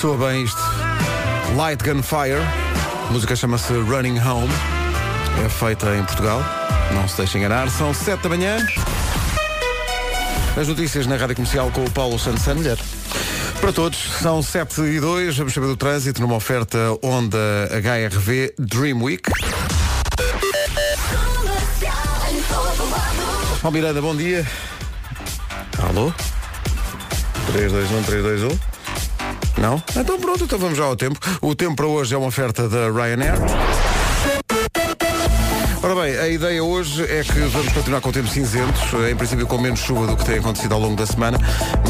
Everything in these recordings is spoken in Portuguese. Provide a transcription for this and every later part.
Soa bem isto. Light Gunfire. A música chama-se Running Home. É feita em Portugal. Não se deixe enganar. São 7 da manhã. As notícias na Rádio Comercial com o Paulo Santos Mulher. Para todos, são 7 e 2. Vamos saber do trânsito numa oferta Honda HRV Dream Week. Paulo Miranda, bom dia. Alô? 321 321 Não? Então pronto, então vamos já ao tempo. O tempo para hoje é uma oferta da Ryanair. Bem, a ideia hoje é que vamos continuar com o tempo cinzento, em princípio com menos chuva do que tem acontecido ao longo da semana,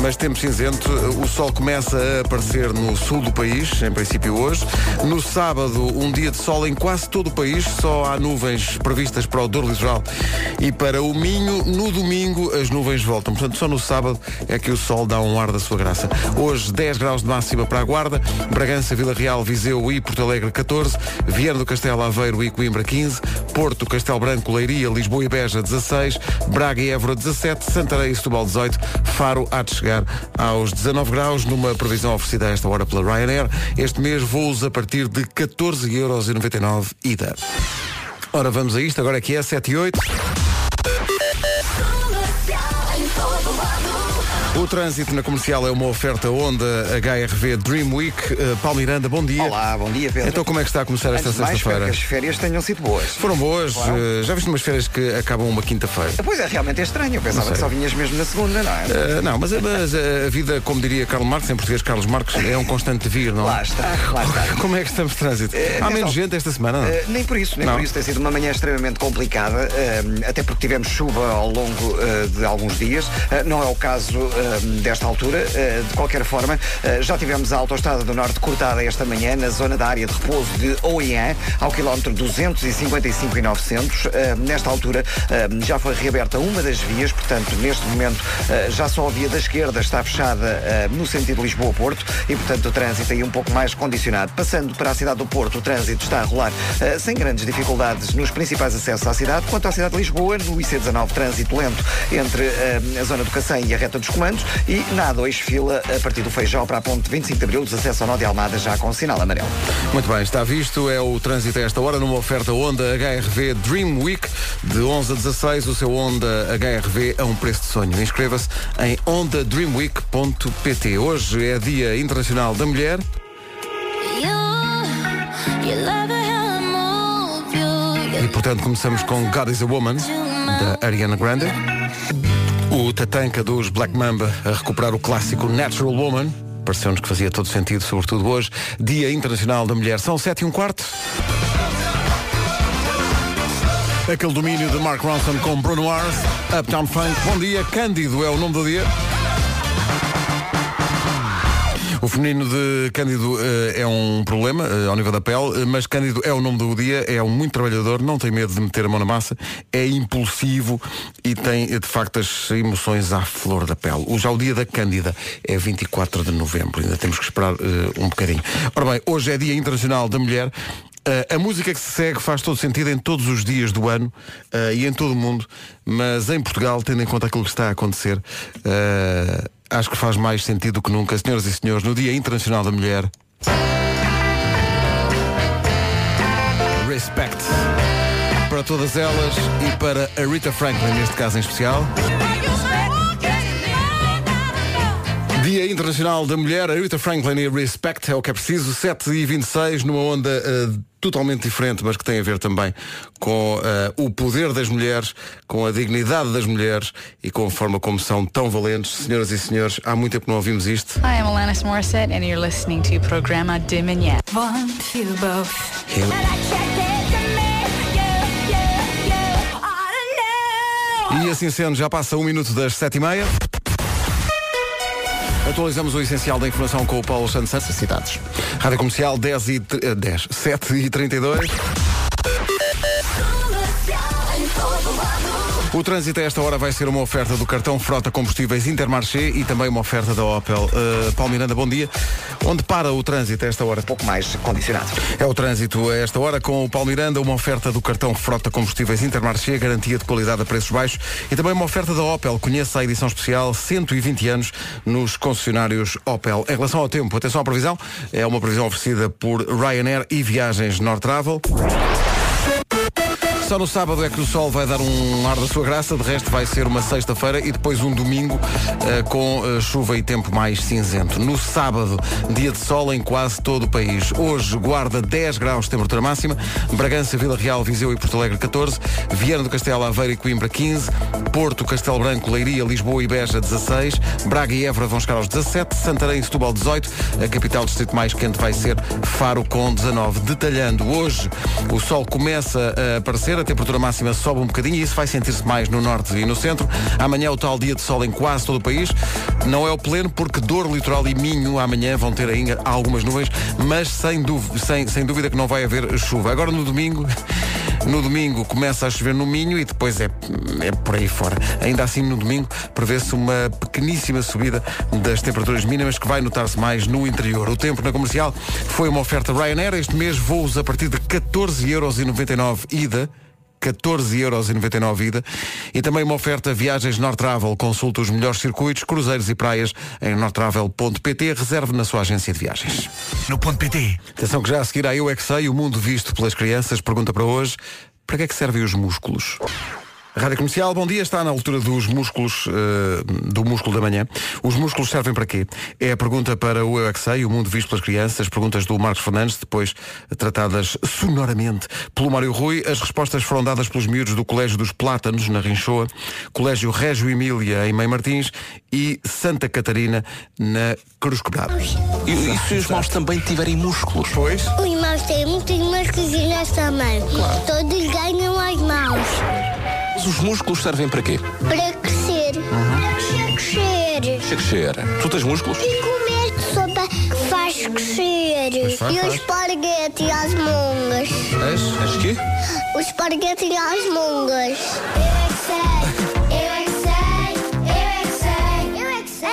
mas tempo cinzento, o sol começa a aparecer no sul do país, em princípio hoje. No sábado, um dia de sol em quase todo o país, só há nuvens previstas para o Douro Litoral e para o Minho. No domingo, as nuvens voltam. Portanto, só no sábado é que o sol dá um ar da sua graça. Hoje, 10 graus de máxima para a Guarda, Bragança, Vila Real, Viseu e Porto Alegre 14, Viana do Castelo Aveiro e Coimbra 15, Porto, Castelo Branco, Leiria, Lisboa e Beja 16, Braga e Évora 17, Santarém e Setúbal 18, Faro há de chegar aos 19 graus numa previsão oferecida a esta hora pela Ryanair. Este mês voos a partir de 14,99€ ida. Ora, vamos a isto, agora aqui é 7 e 8. O trânsito na comercial é uma oferta Honda HRV Dream Week. Uh, Paulo Miranda, bom dia. Olá, bom dia, Pedro. Então como é que está a começar esta Antes espero sexta-feira? as férias tenham sido boas. Foram boas. Uh, já viste umas férias que acabam uma quinta-feira? Pois é, realmente é estranho. Eu pensava que só vinhas mesmo na segunda, não é? Uh, não, mas, mas a vida, como diria Carlos Marx, em português Carlos Marx, é um constante vir, não Lá é? está, lá está. Como é que estamos de trânsito? Há menos gente esta semana, não? Nem por isso, nem Não. por isso. Tem sido uma manhã extremamente complicada, até porque tivemos chuva ao longo de alguns dias. Não é o caso desta altura. Eh, de qualquer forma, eh, já tivemos a Autostrada do Norte cortada esta manhã na zona da área de repouso de Oiã, ao quilómetro 255 e 900. Eh, nesta altura eh, já foi reaberta uma das vias, portanto, neste momento eh, já só a via da esquerda está fechada eh, no sentido Lisboa-Porto e, portanto, o trânsito aí um pouco mais condicionado. Passando para a cidade do Porto, o trânsito está a rolar eh, sem grandes dificuldades nos principais acessos à cidade. Quanto à cidade de Lisboa, no IC19, trânsito lento entre eh, a zona do Cacém e a reta dos comandos e na A2 fila a partir do Feijão para a ponte 25 de Abril, dos acessos ao Nó de Almada já com sinal amarelo. Muito bem, está visto, é o trânsito a esta hora numa oferta Honda HRV Dream Week de 11 a 16, o seu Honda HRV a um preço de sonho. Inscreva-se em hondadreamweek.pt. Hoje é Dia Internacional da Mulher. E portanto começamos com God is a Woman, da Ariana Grande. O Tatanka dos Black Mamba a recuperar o clássico Natural Woman. Pareceu-nos que fazia todo sentido, sobretudo hoje, Dia Internacional da Mulher. São sete e um quarto. Aquele domínio de Mark Ronson com Bruno Mars, Uptown Funk. Bom dia, Cândido é o nome do dia. O feminino de Cândido eh, é um problema eh, ao nível da pele, eh, mas Cândido é o nome do dia, é um muito trabalhador, não tem medo de meter a mão na massa, é impulsivo e tem de facto as emoções à flor da pele. O, já o dia da Cândida é 24 de novembro, ainda temos que esperar um bocadinho. Ora bem, hoje é Dia Internacional da Mulher. Uh, a música que se segue faz todo sentido em todos os dias do ano uh, e em todo o mundo, mas em Portugal, tendo em conta aquilo que está a acontecer, uh, acho que faz mais sentido do que nunca. Senhoras e senhores, no Dia Internacional da Mulher. Respect. Para todas elas e para a Rita Franklin, neste caso em especial. Dia Internacional da Mulher, a Rita Franklin e Respect é o que é preciso, 7 e 26 numa onda eh, totalmente diferente, mas que tem a ver também com eh, o poder das mulheres, com a dignidade das mulheres e com a forma como são tão valentes. Senhoras e senhores, há muito tempo que não ouvimos isto. Hi, I'm Alanis Morissette, and you're listening to Programa de Manhã. Want you both. E assim sendo, já passa um minuto das sete e meia. Atualizamos o essencial da informação com o Paulo Santos Santos, cidades. Rádio Comercial 10 e tre- eh, 10, 7 e 32. O trânsito a esta hora vai ser uma oferta do cartão Frota Combustíveis Intermarché e também uma oferta da Opel. Uh, Paulo Miranda, bom dia. Onde para o trânsito a esta hora? Um pouco mais condicionado. É o trânsito a esta hora com o Paulo Miranda, uma oferta do cartão Frota Combustíveis Intermarché, garantia de qualidade a preços baixos e também uma oferta da Opel. Conheça a edição especial 120 anos nos concessionários Opel. Em relação ao tempo, atenção à previsão, é uma previsão oferecida por Ryanair e Viagens North Travel. Só no sábado é que o sol vai dar um ar da sua graça, de resto vai ser uma sexta-feira e depois um domingo uh, com uh, chuva e tempo mais cinzento. No sábado, dia de sol em quase todo o país. Hoje, Guarda 10 graus de temperatura máxima, Bragança, Vila Real, Viseu e Porto Alegre 14, Viana do Castelo, Aveiro e Coimbra 15, Porto, Castelo Branco, Leiria, Lisboa e Beja 16, Braga e Évora vão chegar aos 17, Santarém e Setúbal 18, a capital do distrito mais quente vai ser Faro com 19. Detalhando, hoje o sol começa a aparecer, a temperatura máxima sobe um bocadinho e isso vai sentir-se mais no norte e no centro. Amanhã o tal dia de sol em quase todo o país. Não é o pleno porque Douro, Litoral e Minho amanhã vão ter ainda algumas nuvens, mas sem dúvida, sem, sem dúvida que não vai haver chuva. Agora no domingo, no domingo começa a chover no Minho e depois é, é por aí fora. Ainda assim no domingo prevê-se uma pequeníssima subida das temperaturas mínimas que vai notar-se mais no interior. O tempo na comercial foi uma oferta Ryanair. Este mês voos a partir de 14,99€ ida. 14,99€ ida e também uma oferta Viagens Nortravel. Consulte os melhores circuitos, cruzeiros e praias em nortravel.pt. Reserve na sua agência de viagens. No ponto PT. Atenção que já a seguir a Eu É Sei, o mundo visto pelas crianças. Pergunta para hoje, para que é que servem os músculos? Rádio Comercial, bom dia, está na altura dos músculos, uh, do músculo da manhã. Os músculos servem para quê? É a pergunta para o Eu é que Sei, o mundo visto pelas crianças, perguntas do Marcos Fernandes, depois tratadas sonoramente pelo Mário Rui. As respostas foram dadas pelos miúdos do Colégio dos Plátanos, na Rinchoa, Colégio Régio Emília, em Mãe Martins e Santa Catarina, na Cruz Quebrada. E, e se os maus também tiverem músculos? Pois? Os irmãos têm muitos músculos e nós também. Todos ganham as mãos. Mas os músculos servem para quê? Para crescer. Para crescer. Crescer. Tu tens músculos? E comer sopa que faz crescer. faz, e o esparguete e as mongas. És? És quê? O esparguete e as mongas. Eu é que sei. Eu é que sei. Eu é que sei.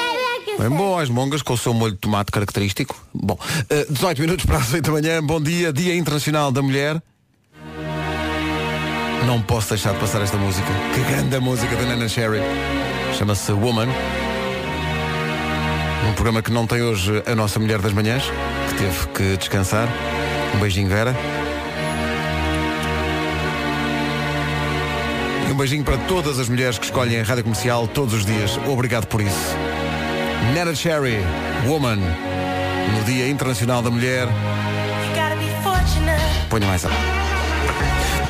Eu é é Bem bom, as mongas com o seu molho de tomate característico. Bom, eh, 18 minutos para as 8 da manhã. Bom dia, Dia Internacional da Mulher. Não posso deixar de passar esta música. Que grande música da Nana Sherry. Chama-se Woman. Um programa que não tem hoje a nossa mulher das manhãs, que teve que descansar. Um beijinho, Vera. E um beijinho para todas as mulheres que escolhem a rádio comercial todos os dias. Obrigado por isso. Nana Cherry, Woman, no Dia Internacional da Mulher. Ponha mais alto.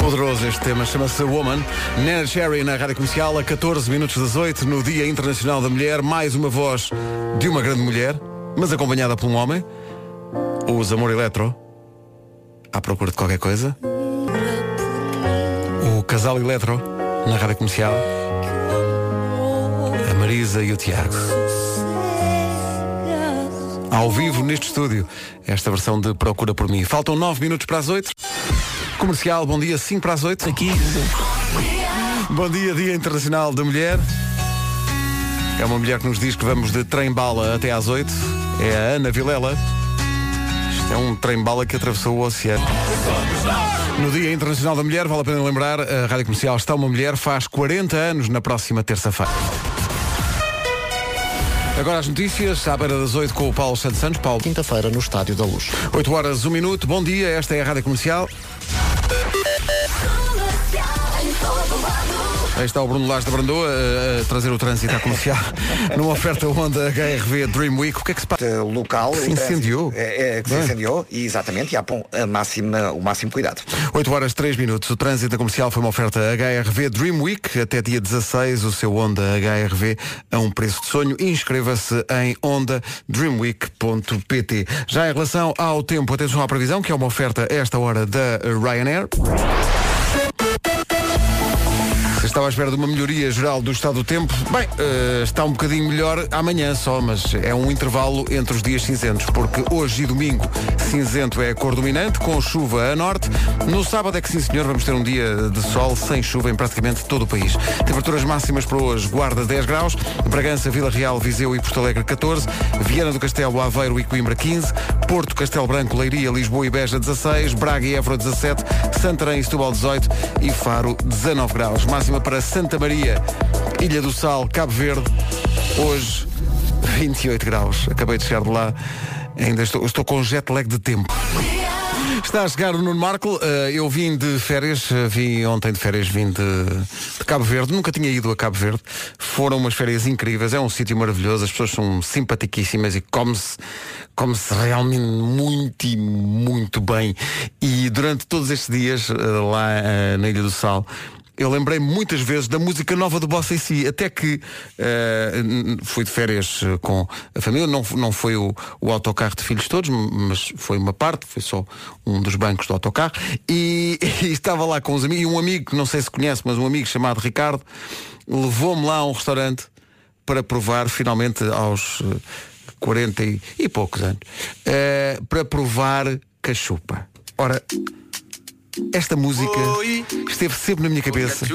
Poderoso este tema, chama-se Woman. Nana Cherry na Rádio Comercial, a 14 minutos das 8, no Dia Internacional da Mulher. Mais uma voz de uma grande mulher, mas acompanhada por um homem. Os Amor Eletro, à procura de qualquer coisa. O Casal Eletro, na Rádio Comercial. A Marisa e o Tiago. Ao vivo neste estúdio, esta versão de Procura por mim. Faltam 9 minutos para as 8. Comercial, bom dia, 5 para as 8. Aqui. Bom dia, Dia Internacional da Mulher. É uma mulher que nos diz que vamos de trem-bala até às 8. É a Ana Vilela. Isto é um trem-bala que atravessou o oceano. No Dia Internacional da Mulher, vale a pena lembrar, a Rádio Comercial está uma mulher, faz 40 anos na próxima terça-feira. Agora as notícias, à beira das 8 com o Paulo Santos Santos. Paulo, Quinta-feira no Estádio da Luz. 8 horas, 1 minuto. Bom dia, esta é a Rádio Comercial. Comercial en todo Aí está o Bruno Lage da Brandoa a, a trazer o trânsito à comercial numa oferta Honda HRV Dream Week. O que é que se passa? Eh, local. Que se incendiou. É, é, que se é? incendiou, e exatamente, e há pom- a máxima, o máximo cuidado. 8 horas 3 minutos. O trânsito comercial foi uma oferta HRV Dream Week. Até dia 16, o seu Honda HRV a um preço de sonho. Inscreva-se em hondadreamweek.pt. Já em relação ao tempo, atenção à previsão, que é uma oferta a esta hora da Ryanair. Estava à espera de uma melhoria geral do estado do tempo. Bem, eh, está um bocadinho melhor amanhã só, mas é um intervalo entre os dias cinzentos, porque hoje e domingo cinzento é a cor dominante, com chuva a norte. No sábado é que sim senhor, vamos ter um dia de sol sem chuva em praticamente todo o país. Temperaturas máximas para hoje, Guarda 10 graus, Bragança, Vila Real, Viseu e Porto Alegre 14, Viana do Castelo, Aveiro e Coimbra 15, Porto, Castelo Branco, Leiria, Lisboa e Beja 16, Braga e Évora 17, Santarém e Setúbal 18 e Faro 19 graus. Máxima para Santa Maria, Ilha do Sal, Cabo Verde, hoje 28 graus. Acabei de chegar de lá, ainda estou, estou com jet lag de tempo. Está a chegar o Nuno Marco. Eh, eu vim de férias, eh, vim ontem de férias, vim de, de Cabo Verde. Nunca tinha ido a Cabo Verde. Foram umas férias incríveis. É um sítio maravilhoso. As pessoas são simpatiquíssimas e come-se come-se realmente muito e muito bem. E durante todos estes dias, eh, lá na Ilha do Sal, eu lembrei muitas vezes da música nova do Bossa em si, até que eh, n- fui de férias eh, com a família, não, não foi o, o autocarro de filhos todos, mas foi uma parte, foi só um dos bancos do autocarro, e, e estava lá com os amigos, e um amigo, que não sei se conhece, mas um amigo chamado Ricardo, levou-me lá a um restaurante para provar finalmente aos eh, 40 e, e poucos anos, eh, para provar cachupa. Ora, esta música esteve sempre na minha cabeça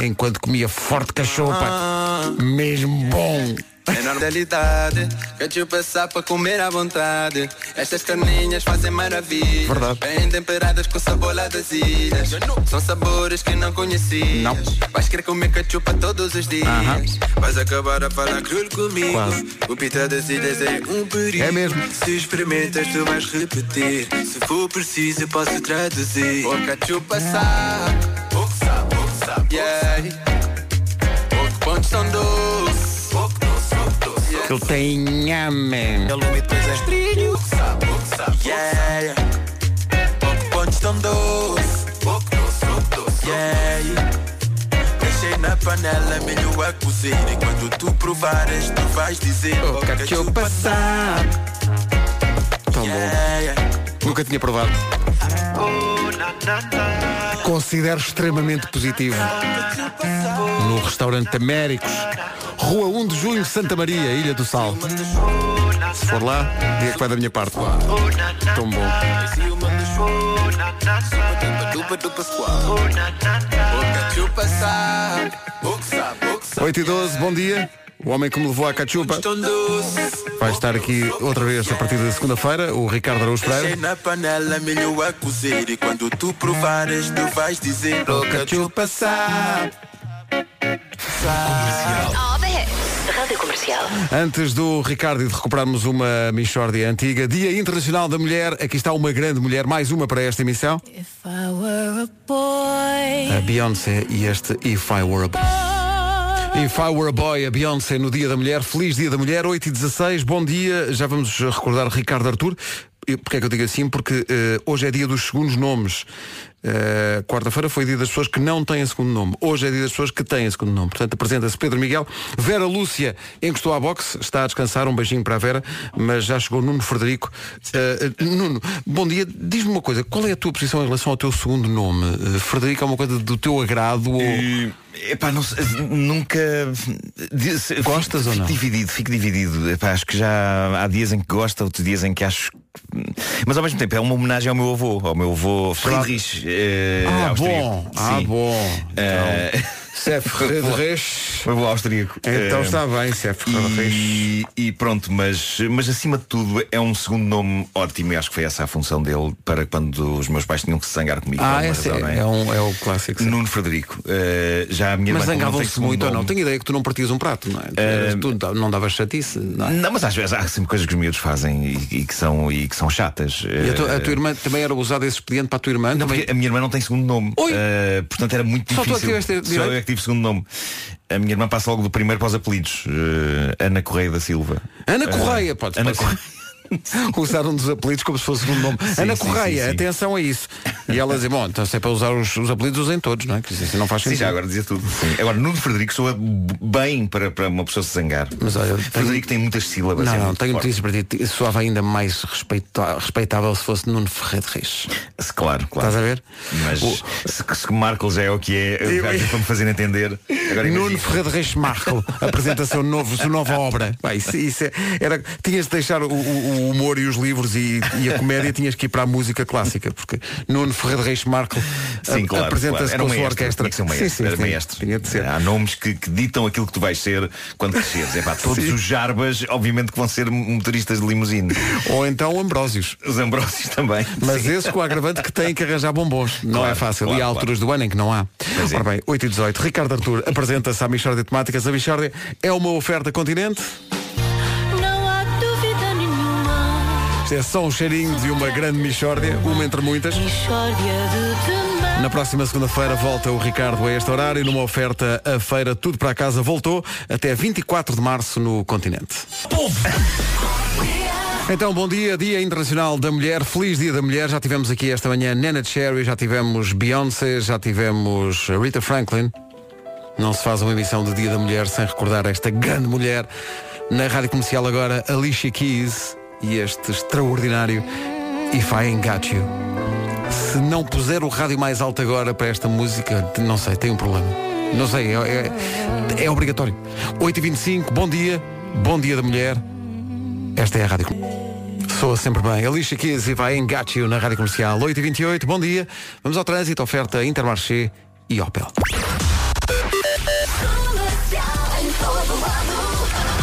enquanto comia forte cachopa. Mesmo bom. É na realidade que te passar para comer à vontade. Estas carninhas fazem maravilha. Verdade. Bem temperadas com sabor lá das ilhas. São sabores que não conhecias. Não. Vais querer comer cachupa todos os dias. Aham. Vais acabar a falar cruel comigo. Quase. O pita das ilhas é um perigo. É mesmo. Se experimentas, tu vais repetir. Se for preciso, posso traduzir. O cachupa sabe. O que sabe, o que sabe. Yeah. O que pontos são doces. Que. Que eu tenho, man. Ele me é estrilho. Que que. Yeah. O que pontos tão doce. Que que. Yeah. Deixei na panela, milho a cozer. E quando tu provares, tu vais dizer. O cachupa sabe. Tão bom. Nunca tinha provado. Considero extremamente positivo. No restaurante Américos, Rua 1 de Junho, Santa Maria, Ilha do Sal. Se for lá, diga que vai da minha parte. Tão bom. O cachupa sabe. O que sabe, o que sabe. 8 e 12, bom dia. O homem que me levou à cachupa vai estar aqui outra vez a partir da segunda-feira, o Ricardo Araújo Pereira. na panela, milho a cozer. E quando tu provares, tu vais dizer. O cachupa sabe. All the hits. Rádio Comercial. Antes do Ricardo e de recuperarmos uma Michórdia antiga, Dia Internacional da Mulher, aqui está uma grande mulher, mais uma para esta emissão. If I were a boy. A Beyoncé e este If I Were a Boy. If I Were a Boy, a Beyoncé no Dia da Mulher. Feliz Dia da Mulher, 8 e 16 bom dia. Já vamos recordar Ricardo Artur. Porquê é que eu digo assim? Porque eh, hoje é dia dos segundos nomes. Eh, Quarta-feira foi dia das pessoas que não têm segundo nome. Hoje é dia das pessoas que têm segundo nome. Portanto, apresenta-se Pedro Miguel. Vera Lúcia encostou à boxe, está a descansar. Um beijinho para a Vera, mas já chegou Nuno Frederico. Eh, Nuno, bom dia. Diz-me uma coisa, qual é a tua posição em relação ao teu segundo nome? Eh, Frederico é uma coisa do teu agrado ou. E, epá, não nunca. Gostas fico, ou não? Fico dividido, fico dividido. Epá, acho que já há dias em que gosto, outros dias em que acho. Mas ao mesmo tempo é uma homenagem ao meu avô, ao meu avô Friedrich. eh, Ah, austríaco. bom. Ah, Sim. bom. Eh, Sef Redres. Meu avô austríaco. Então Eh, está bem, Sef Redres. e, e pronto, mas, mas acima de tudo é um segundo nome ótimo e acho que foi essa a função dele para quando os meus pais tinham que se zangar comigo. Ah, esse razão, é, é, um, é o clássico. sim. Nuno Frederico. Eh, já a minha Mas zangavam-se muito ou não? nome- Tenho ideia que tu não partias um prato, não é? Tu, eras- tu não davas chatice, não é? Não, mas às vezes há sempre coisas que os miúdos fazem e, e que, são, e que são chatas. E a tua, a Eh, tua irmã também era usado esse expediente para a tua irmã? Não, também? porque a minha irmã não tem segundo nome. Oi! Eh, portanto era muito Só tu é que difícil. tiveste direito? Tive segundo nome. A minha irmã passa logo do primeiro para os apelidos. Eh, Ana Correia da Silva. Ana Eh, Correia, pode Ana pode ser. Correia. usar um dos apelidos como se fosse um nome. Sim, Ana sim, Correia, sim, sim. atenção a isso. E ela dizia, bom, então se é para usar os, os apelidos, usem todos, não é? Que isso não faz Sim, sentido. já agora dizia tudo. Agora, Nuno Frederico soa bem para, para uma pessoa se zangar. Mas olha, tenho- Frederico tem muitas sílabas. Não, é não, tenho notícias para ti. Soava ainda mais respeita- respeitável se fosse Nuno Ferreira de Reis. Claro, claro. Estás a ver? Mas O- se, se Marco já é o que é, eu para me fazer entender. Agora Nuno. Ferreira de Reis Marco, apresentação novo, sua nova obra. Pá, isso, isso é- era, tinhas de deixar o, o- o humor e os livros e, e a comédia, tinhas que ir para a música clássica, porque Nuno Ferreira de Reis Marco Sim, claro, apresenta-se claro. Com a sua orquestra. Tinha maestro, Sim, sim, era sim. maestro. Tinha de ser. Há nomes que, que ditam aquilo que tu vais ser quando cresceres. É pá, todos Sim. os jarbas, obviamente que vão ser motoristas de limusine. Ou então Ambrósios. Os Ambrósios também. Mas Sim. esse com o agravante que tem que arranjar bombons. Não Claro, é fácil. e há alturas do ano em que não há. Pois é. Ora bem, 8 e 18. Ricardo Artur apresenta-se à Michórdia de Temáticas. A Michórdia é uma oferta continente. Isto é só um cheirinho de uma grande Michórdia, uma entre muitas. Na próxima segunda-feira volta o Ricardo a este horário numa oferta a feira Tudo para Casa voltou até 24 de março no continente. Então, bom dia, Dia Internacional da Mulher, feliz Dia da Mulher. Já tivemos aqui esta manhã Nana Cherry, já tivemos Beyoncé, já tivemos Rita Franklin. Não se faz uma emissão de Dia da Mulher sem recordar esta grande mulher. Na rádio comercial agora, Alicia Keys e este extraordinário If I Ain't Got You. Se não puser o rádio mais alto agora para esta música, não sei, tem um problema. Não sei, é, é- é obrigatório. 8h25, bom dia, bom dia da mulher. Esta é a rádio. Soa sempre bem. Alicia Keys e vai Got You na rádio comercial 8h28, bom dia. Vamos ao trânsito, oferta Intermarché e Opel.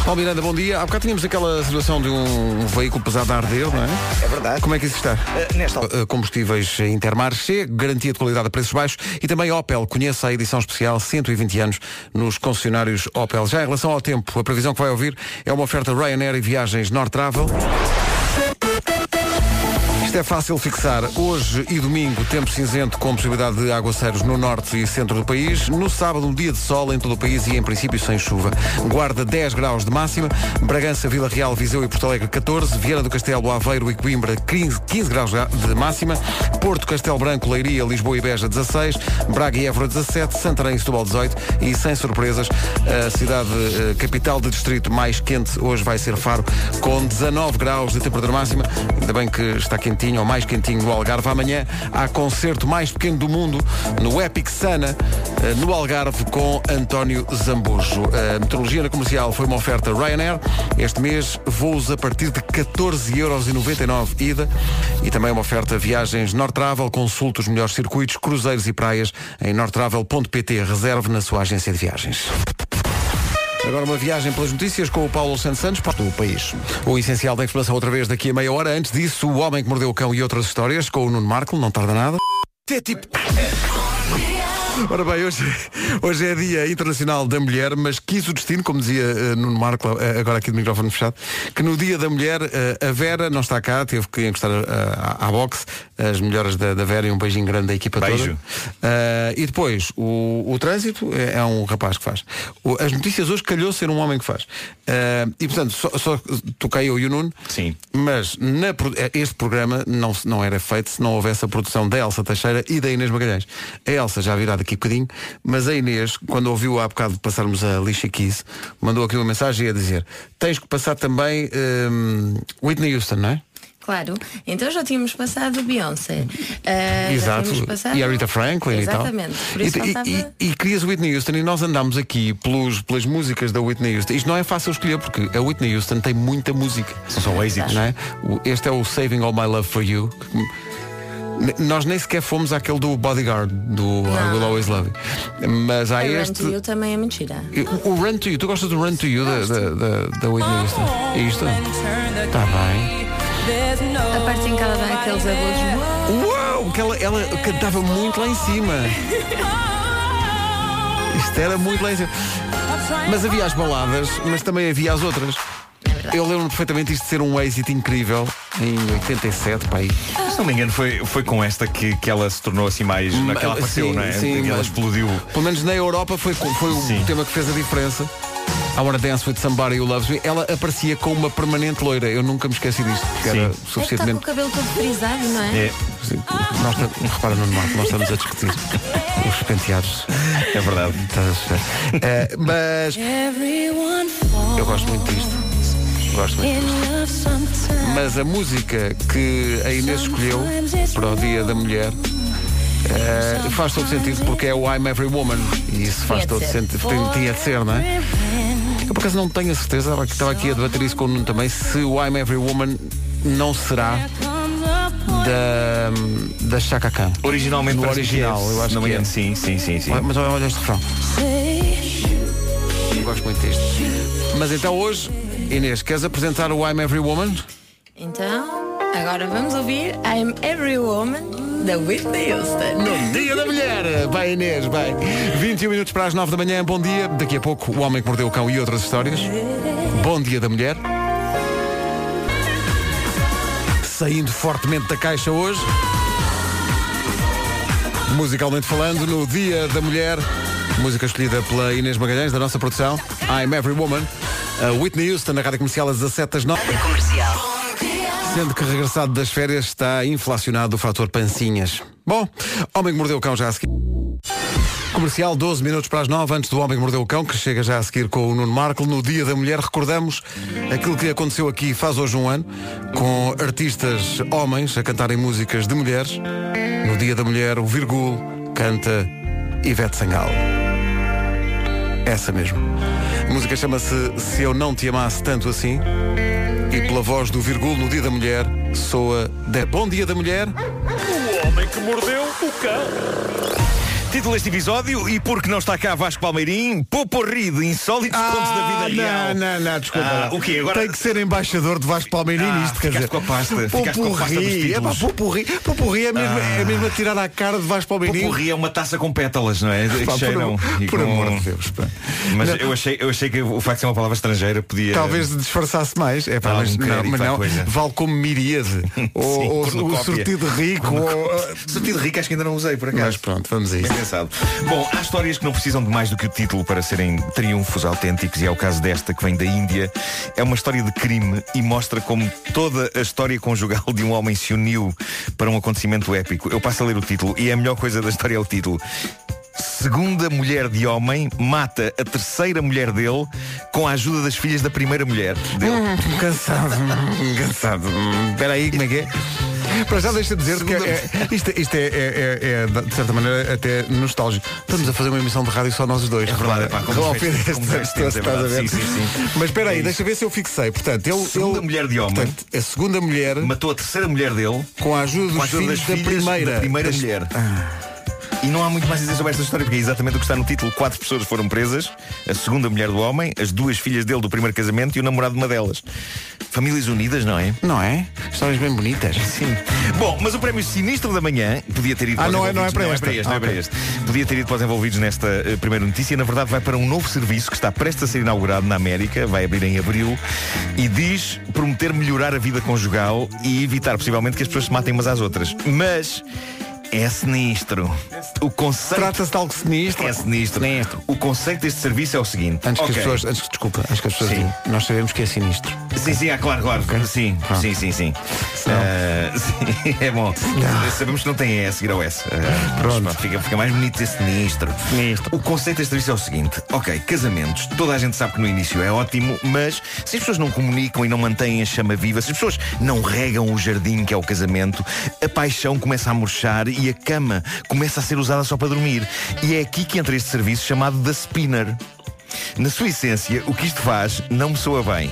Paulo Miranda, bom dia. Há bocado tínhamos aquela situação de um veículo pesado a arder, não é? É verdade. Como é que isso está? Eh, nesta. Uh, combustíveis Intermarché, garantia de qualidade a preços baixos e também Opel. Conheça a edição especial 120 anos nos concessionários Opel. Já em relação ao tempo, a previsão que vai ouvir é uma oferta Ryanair e viagens Nord Travel. Isto é fácil fixar. Hoje e domingo, tempo cinzento com possibilidade de aguaceiros no norte e centro do país. No sábado, um dia de sol em todo o país e em princípio sem chuva. Guarda 10 graus de máxima. Bragança, Vila Real, Viseu e Porto Alegre 14. Viana do Castelo, Aveiro e Coimbra 15, 15 graus de máxima. Porto, Castelo Branco, Leiria, Lisboa e Beja 16. Braga e Évora 17. Santarém e Setúbal 18. E sem surpresas, a cidade eh, capital de distrito mais quente hoje vai ser Faro com 19 graus de temperatura máxima. Ainda bem que está quentinho ou mais quentinho no Algarve. Amanhã há concerto mais pequeno do mundo no Epic Sana, eh, no Algarve, com António Zambujo. A meteorologia na comercial foi uma oferta Ryanair. Este mês, voos a partir de 14,99€ ida e também uma oferta viagens Nortravel. Consulte os melhores circuitos, cruzeiros e praias em nortravel.pt. Reserve na sua agência de viagens. Agora uma viagem pelas notícias com o Paulo Santos Santos para o país. O essencial da informação outra vez daqui a meia hora. Antes disso, o homem que mordeu o cão e outras histórias com o Nuno Marco, não tarda nada. É tipo. Ora bem, hoje, hoje é Dia Internacional da Mulher, mas quis o destino, como dizia eh, Nuno Marco, eh, agora aqui do microfone fechado, que no Dia da Mulher eh, a Vera não está cá, teve que encostar à boxe, as melhoras da, da Vera e um beijinho grande da equipa Beijo. toda. Eh, e depois, o, o trânsito é, é um rapaz que faz. O- as notícias hoje calhou ser um homem que faz. Eh, e portanto, só, só toquei eu e o Nuno, Sim. mas na eh, este programa não, não era feito se não houvesse a produção da Elsa Teixeira e da Inês Magalhães. A Elsa já virá daqui a bocadinho, mas a Inês, quando ouviu há bocado passarmos a Lixa Keys, mandou aqui uma mensagem a dizer tens que passar também hum, Whitney Houston, não é? Claro, então já tínhamos passado Beyoncé. Já Exato. passado- E a Rita Franklin Exatamente. e tal. Por isso e, faltava... e, e querias Whitney Houston e nós andámos aqui pelos, pelas músicas da Whitney Houston. Isto não é fácil escolher porque a Whitney Houston tem muita música. São só êxitos. Não é? Este é o Saving All My Love For You. Nós nem sequer fomos àquele do Bodyguard, do I Will Always Love You. Mas há A Run este. to You também é mentira. O o Run to You, tu gostas do Run to You da, da, da, da Whitney Houston? É isto? Está bem. A parte em que ela dá aqueles agudos. Uau! Que ela, ela cantava muito lá em cima. Isto era muito lá em cima. Mas havia as baladas, mas também havia as outras. Eu lembro-me perfeitamente isto de ser um êxito incrível em 87, pai. Se não me engano, foi, foi com esta que, que ela se tornou assim mais. naquela apareceu, Sim, não é? sim, ela explodiu. Pelo menos na Europa foi, foi Sim. o tema que fez a diferença. I Wanna Dance With Somebody Who Loves Me, ela aparecia com uma permanente loira. Eu nunca me esqueci disto, porque Sim. era É que está com suficientemente. o cabelo todo frisado, não é? É. Nós, repara no Marco, nós estamos a discutir os penteados. é verdade. Estás a perceber? Eh, mas eu gosto muito disto. Gosto muito disto. Mas a música que a Inês escolheu para o Dia da Mulher eh, faz todo sentido porque é o I'm Every Woman. E isso faz todo sentido. Tinha, tinha de ser, não é? Eu por acaso não tenho a certeza, estava aqui- estava aqui a debater isso com o Nuno também, se o I'm Every Woman não será da, da Chaka Khan. Originalmente parece original, que é, eu acho não que é. Sim, sim, sim, sim. Mas olha, olha este refrão. Eu gosto muito disto. Mas então hoje, Inês, queres apresentar o I'm Every Woman? Então, agora vamos ouvir I'm Every Woman da Whitney Houston. No Dia da Mulher! Vai Inês, vai. 21 minutos para as 9 da manhã, bom dia. Daqui a pouco, O Homem que Mordeu o Cão e outras histórias. Bom Dia da Mulher. Saindo fortemente da caixa hoje. Musicalmente falando, no Dia da Mulher, música escolhida pela Inês Magalhães, da nossa produção, I'm Every Woman, a Whitney Houston, na Rádio Comercial às 17 às 9. Comercial. Sendo que regressado das férias está inflacionado o fator pancinhas. Bom, Homem que Mordeu o Cão já a seguir. Comercial, 12 minutos para as 9, antes do Homem que Mordeu o Cão, que chega já a seguir com o Nuno Marco. No Dia da Mulher, recordamos aquilo que aconteceu aqui faz hoje um ano, com artistas homens a cantarem músicas de mulheres. No Dia da Mulher, o Virgul canta Ivete Sangalo. Essa mesmo. A música chama-se Se Eu Não Te Amasse Tanto Assim. E pela voz do Virgul no Dia da Mulher, soa de Bom Dia da Mulher. Título deste episódio e porque não está cá Vasco Palmeirim, Poporri de insólitos contos da vida real. Ah, não, não, não, desculpa. Ah, o quê? Agora- Tem que ser embaixador de Vasco Palmeirim Ah, isto, quer dizer. com a pasta, Popurri, é pá, títulos. popurri. Popurri é mesmo, é mesmo a tirar à cara de Vasco Palmeirim. Poporri é uma taça com pétalas, não é? Pá, por cheiram. amor- e por com- amor de Deus. pá. Mas Não, eu achei, eu achei que o facto de ser uma palavra estrangeira podia. Talvez disfarçasse mais. É pá, Dá mas, não, mas não. coisa. Vale como miríade. ou ou o sortido rico. ou, ah, Sortido rico acho que ainda não usei, por acaso. Mas pronto, vamos a isso. Pensado. Bom, há histórias que não precisam de mais do que o título para serem triunfos autênticos e é o caso desta que vem da Índia. É uma história de crime e mostra como toda a história conjugal de um homem se uniu para um acontecimento épico. Eu passo a ler o título e a melhor coisa da história é o título. Segunda mulher de homem mata a terceira mulher dele com a ajuda das filhas da primeira mulher dele. Hum, cansado, hum, cansado. Espera aí, como é que é? Para já deixa dizer que é, é- isto, isto é, é- é- é, de certa maneira até nostálgico. Estamos a fazer uma emissão de rádio só nós os dois. É verdade, pá, como fez- como fez é estás a ver? Sim, sim, sim. Mas espera aí, É deixa ver se eu fixei. Portanto, ele, Segunda ele- mulher de homem. portanto, a segunda mulher Matou a terceira mulher dele com a ajuda dos com a ajuda filhos da filhas primeira. da primeira Das- mulher. E não há muito mais a dizer sobre esta história, porque é exatamente o que está no título. Quatro pessoas foram presas, a segunda mulher do homem, as duas filhas dele do primeiro casamento e o namorado de uma delas. Famílias unidas, não é? Não é? Histórias bem bonitas. Sim. Bom, mas o prémio sinistro da manhã podia ter ido Ah, para os não é- não é para não esta. é para este, não é para este. Podia ter ido para os envolvidos nesta eh, primeira notícia. Na verdade, vai para um novo serviço que está prestes a ser inaugurado na América, vai abrir em abril, e diz prometer melhorar a vida conjugal e evitar possivelmente que as pessoas se matem umas às outras. Mas é sinistro. O conceito. Trata-se de algo sinistro. É sinistro. O conceito deste serviço é o seguinte. Antes que Ok. as pessoas, antes que desculpa, antes que as pessoas Sim. nós sabemos que é sinistro. Sim, sim, ah, claro, claro. Sim, Pronto. sim, sim, sim. Ah, sim, é bom. Sabemos que não tem E a seguir ao S. Ah, Pronto. Fica, fica mais bonito dizer sinistro. Sinistro. O conceito deste serviço é o seguinte: ok, casamentos, toda a gente sabe que no início é ótimo, mas se as pessoas não comunicam e não mantêm a chama viva, se as pessoas não regam o jardim que é o casamento, a paixão começa a murchar e a cama começa a ser usada só para dormir. E é aqui que entra este serviço chamado da Spinner. Na sua essência, o que isto faz não me soa bem.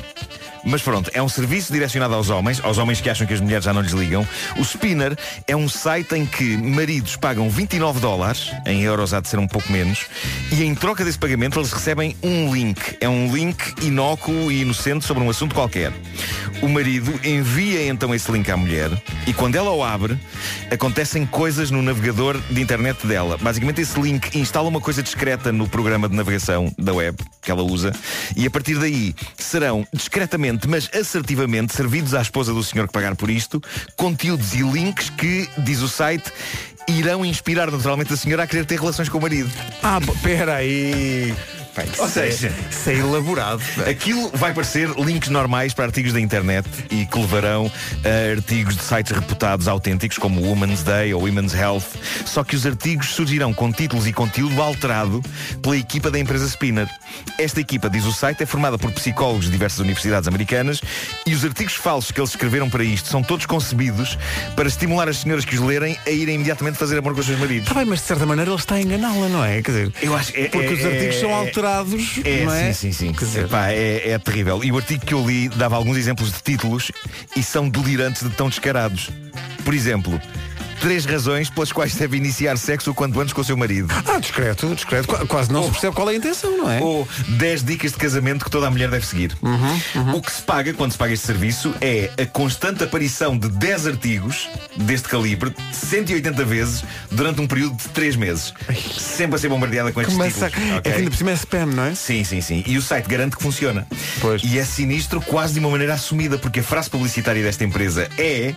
Mas pronto, é um serviço direcionado aos homens, aos homens que acham que as mulheres já não lhes ligam. O Spinner é um site em que maridos pagam 29 dólares, em euros há de ser um pouco menos, e em troca desse pagamento eles recebem um link. É um link inócuo e inocente sobre um assunto qualquer. O marido envia então esse link à mulher e quando ela o abre, acontecem coisas no navegador de internet dela. Basicamente esse link instala uma coisa discreta no programa de navegação da web que ela usa e a partir daí serão discretamente, mas assertivamente servidos à esposa do senhor que pagar por isto, conteúdos e links que, diz o site, irão inspirar naturalmente a senhora a querer ter relações com o marido. Ah, bo- Ou seja, Isso é elaborado. Aquilo vai parecer links normais para artigos da internet e que levarão a artigos de sites reputados autênticos como Women's Day ou Women's Health. Só que os artigos surgirão com títulos e conteúdo alterado pela equipa da empresa Spinner. Esta equipa, diz o site, é formada por psicólogos de diversas universidades americanas e os artigos falsos que eles escreveram para isto são todos concebidos para estimular as senhoras que os lerem a irem imediatamente fazer amor com os seus maridos. Está bem, mas de certa maneira ele está a enganá-la, não é? Quer dizer, Eu acho é, porque é- os artigos é- são alterados, É, não é? sim, sim, sim. Epá, é, é terrível. E o artigo que eu li dava alguns exemplos de títulos e são delirantes de tão descarados. Por exemplo, três razões pelas quais deve iniciar sexo o quanto antes com o seu marido. Ah, discreto, discreto. Qu- Quase não se percebe qual é a intenção, não é? Ou 10 dicas de casamento que toda a mulher deve seguir. Uhum, O que se paga quando se paga este serviço é a constante aparição de 10 artigos deste calibre 180 vezes durante um período de 3 meses. Sempre a ser bombardeada com estes Começa... títulos. É ok? que ainda por cima é spam, não é? Sim, sim, sim. E o site garante que funciona. Pois. E é sinistro quase de uma maneira assumida, porque a frase publicitária desta empresa é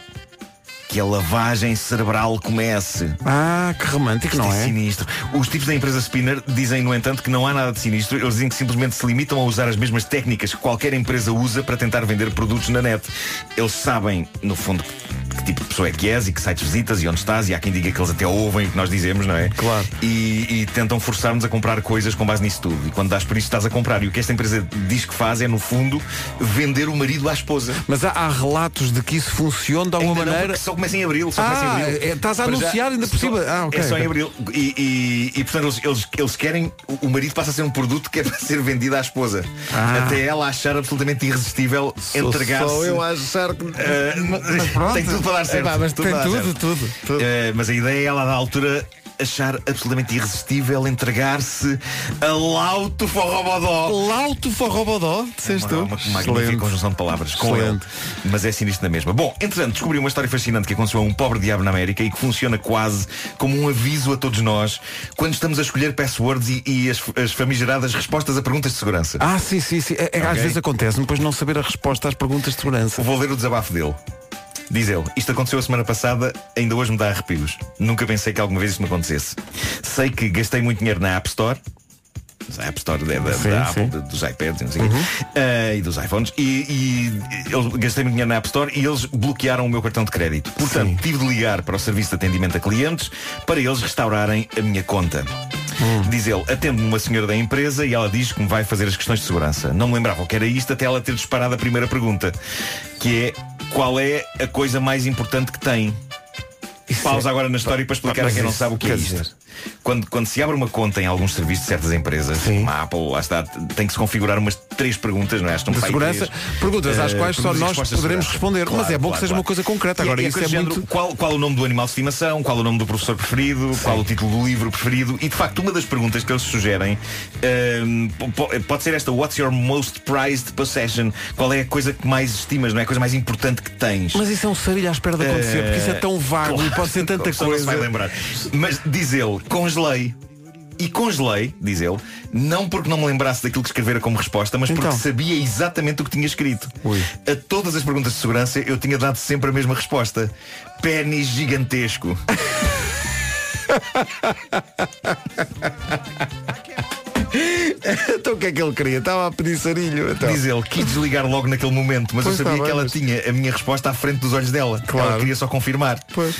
que a lavagem cerebral comece. Ah, que romântico, Isto não é é? sinistro. Os tipos da empresa Spinner dizem, no entanto, que não há nada de sinistro. Eles dizem que simplesmente se limitam a usar as mesmas técnicas que qualquer empresa usa para tentar vender produtos na net. Eles sabem, no fundo, que tipo de pessoa é que és e que sites visitas e onde estás. E há quem diga que eles até ouvem o que nós dizemos, não é? Claro. E, e tentam forçar-nos a comprar coisas com base nisso tudo. E quando dás por isso, estás a comprar. E o que esta empresa diz que faz é, no fundo, vender o marido à esposa. Mas há, há relatos de que isso funciona de alguma Ainda não, maneira. porque só começa em abril. Só começa em Ah, abril. é- estás a Para já, anunciar ainda por cima. Ah, ok, É só em abril. E, e- e, portanto eles, eles, eles querem. O marido passa a ser um produto que é para ser vendido à esposa. Ah. Até ela achar absolutamente irresistível entregar-se. Só eu a achar que. Eh, tem tudo para dar certo. É, pá, mas Tudo tem tudo, certo. tudo, tudo. Eh, mas a ideia é ela, da altura, achar absolutamente irresistível entregar-se a Lauto Forrobodó. Lauto Forrobodó, disseste Uma, tu? uma, magnífica conjunção de palavras com ele. Excelente. Mas é sinistro na mesma. Bom, entretanto, descobri uma história fascinante que aconteceu a um pobre diabo na América e que funciona quase como um aviso a todos nós quando estamos a escolher passwords e, e as, as famigeradas respostas a perguntas de segurança. Ah, sim, sim, sim. É, é, Às Ok. vezes acontece depois não saber a resposta às perguntas de segurança. Vou ler o desabafo dele. Diz ele, isto aconteceu a semana passada, ainda hoje me dá arrepios. Nunca pensei que alguma vez isto me acontecesse. Sei que gastei muito dinheiro na App Store. A App Store é da, Sim, da Apple, sim. dos iPads e, não sei o quê, eh, e dos iPhones. E, e eu gastei muito dinheiro na App Store e eles bloquearam o meu cartão de crédito. Portanto, Sim. tive de ligar para o serviço de atendimento a clientes para eles restaurarem a minha conta. Diz ele, atende-me uma senhora da empresa e ela diz que me vai fazer as questões de segurança. Não me lembrava o que era isto até ela ter disparado a primeira pergunta, que é qual é a coisa mais importante que tem? Pausa agora na história para explicar a quem não sabe o que é isto. dizer- Quando, quando se abre uma conta em alguns serviços de certas empresas, Sim. como a Apple, lá está, tem que se configurar umas três perguntas, não é? Não De segurança, três. perguntas às Eh, quais só perguntas e nós poderemos responder. Mas é bom que seja uma coisa concreta. E Agora, e isso é muito- qual, qual o nome do animal de estimação, qual o nome do professor preferido, qual o título do livro preferido. E de facto, uma das perguntas que eles sugerem po- pode ser esta: What's your most prized possession? Qual é a coisa que mais estimas, não é? A coisa mais importante que tens? Mas isso é um sarilho à espera de acontecer, porque isso é tão vago e pode ser tanta Só não se vai coisa. lembrar. Mas diz ele, congelei. E congelei, diz ele, não porque não me lembrasse daquilo que escrevera como resposta, mas porque Então. sabia exatamente o que tinha escrito. Ui. A todas as perguntas de segurança eu tinha dado sempre a mesma resposta. Pênis gigantesco. Então o que é que ele queria? Estava a pedir sarilho. Então. Diz ele, quis desligar logo naquele momento, mas Pois eu sabia está que ela mas- tinha a minha resposta à frente dos olhos dela. Claro. Ela queria só confirmar. Pois.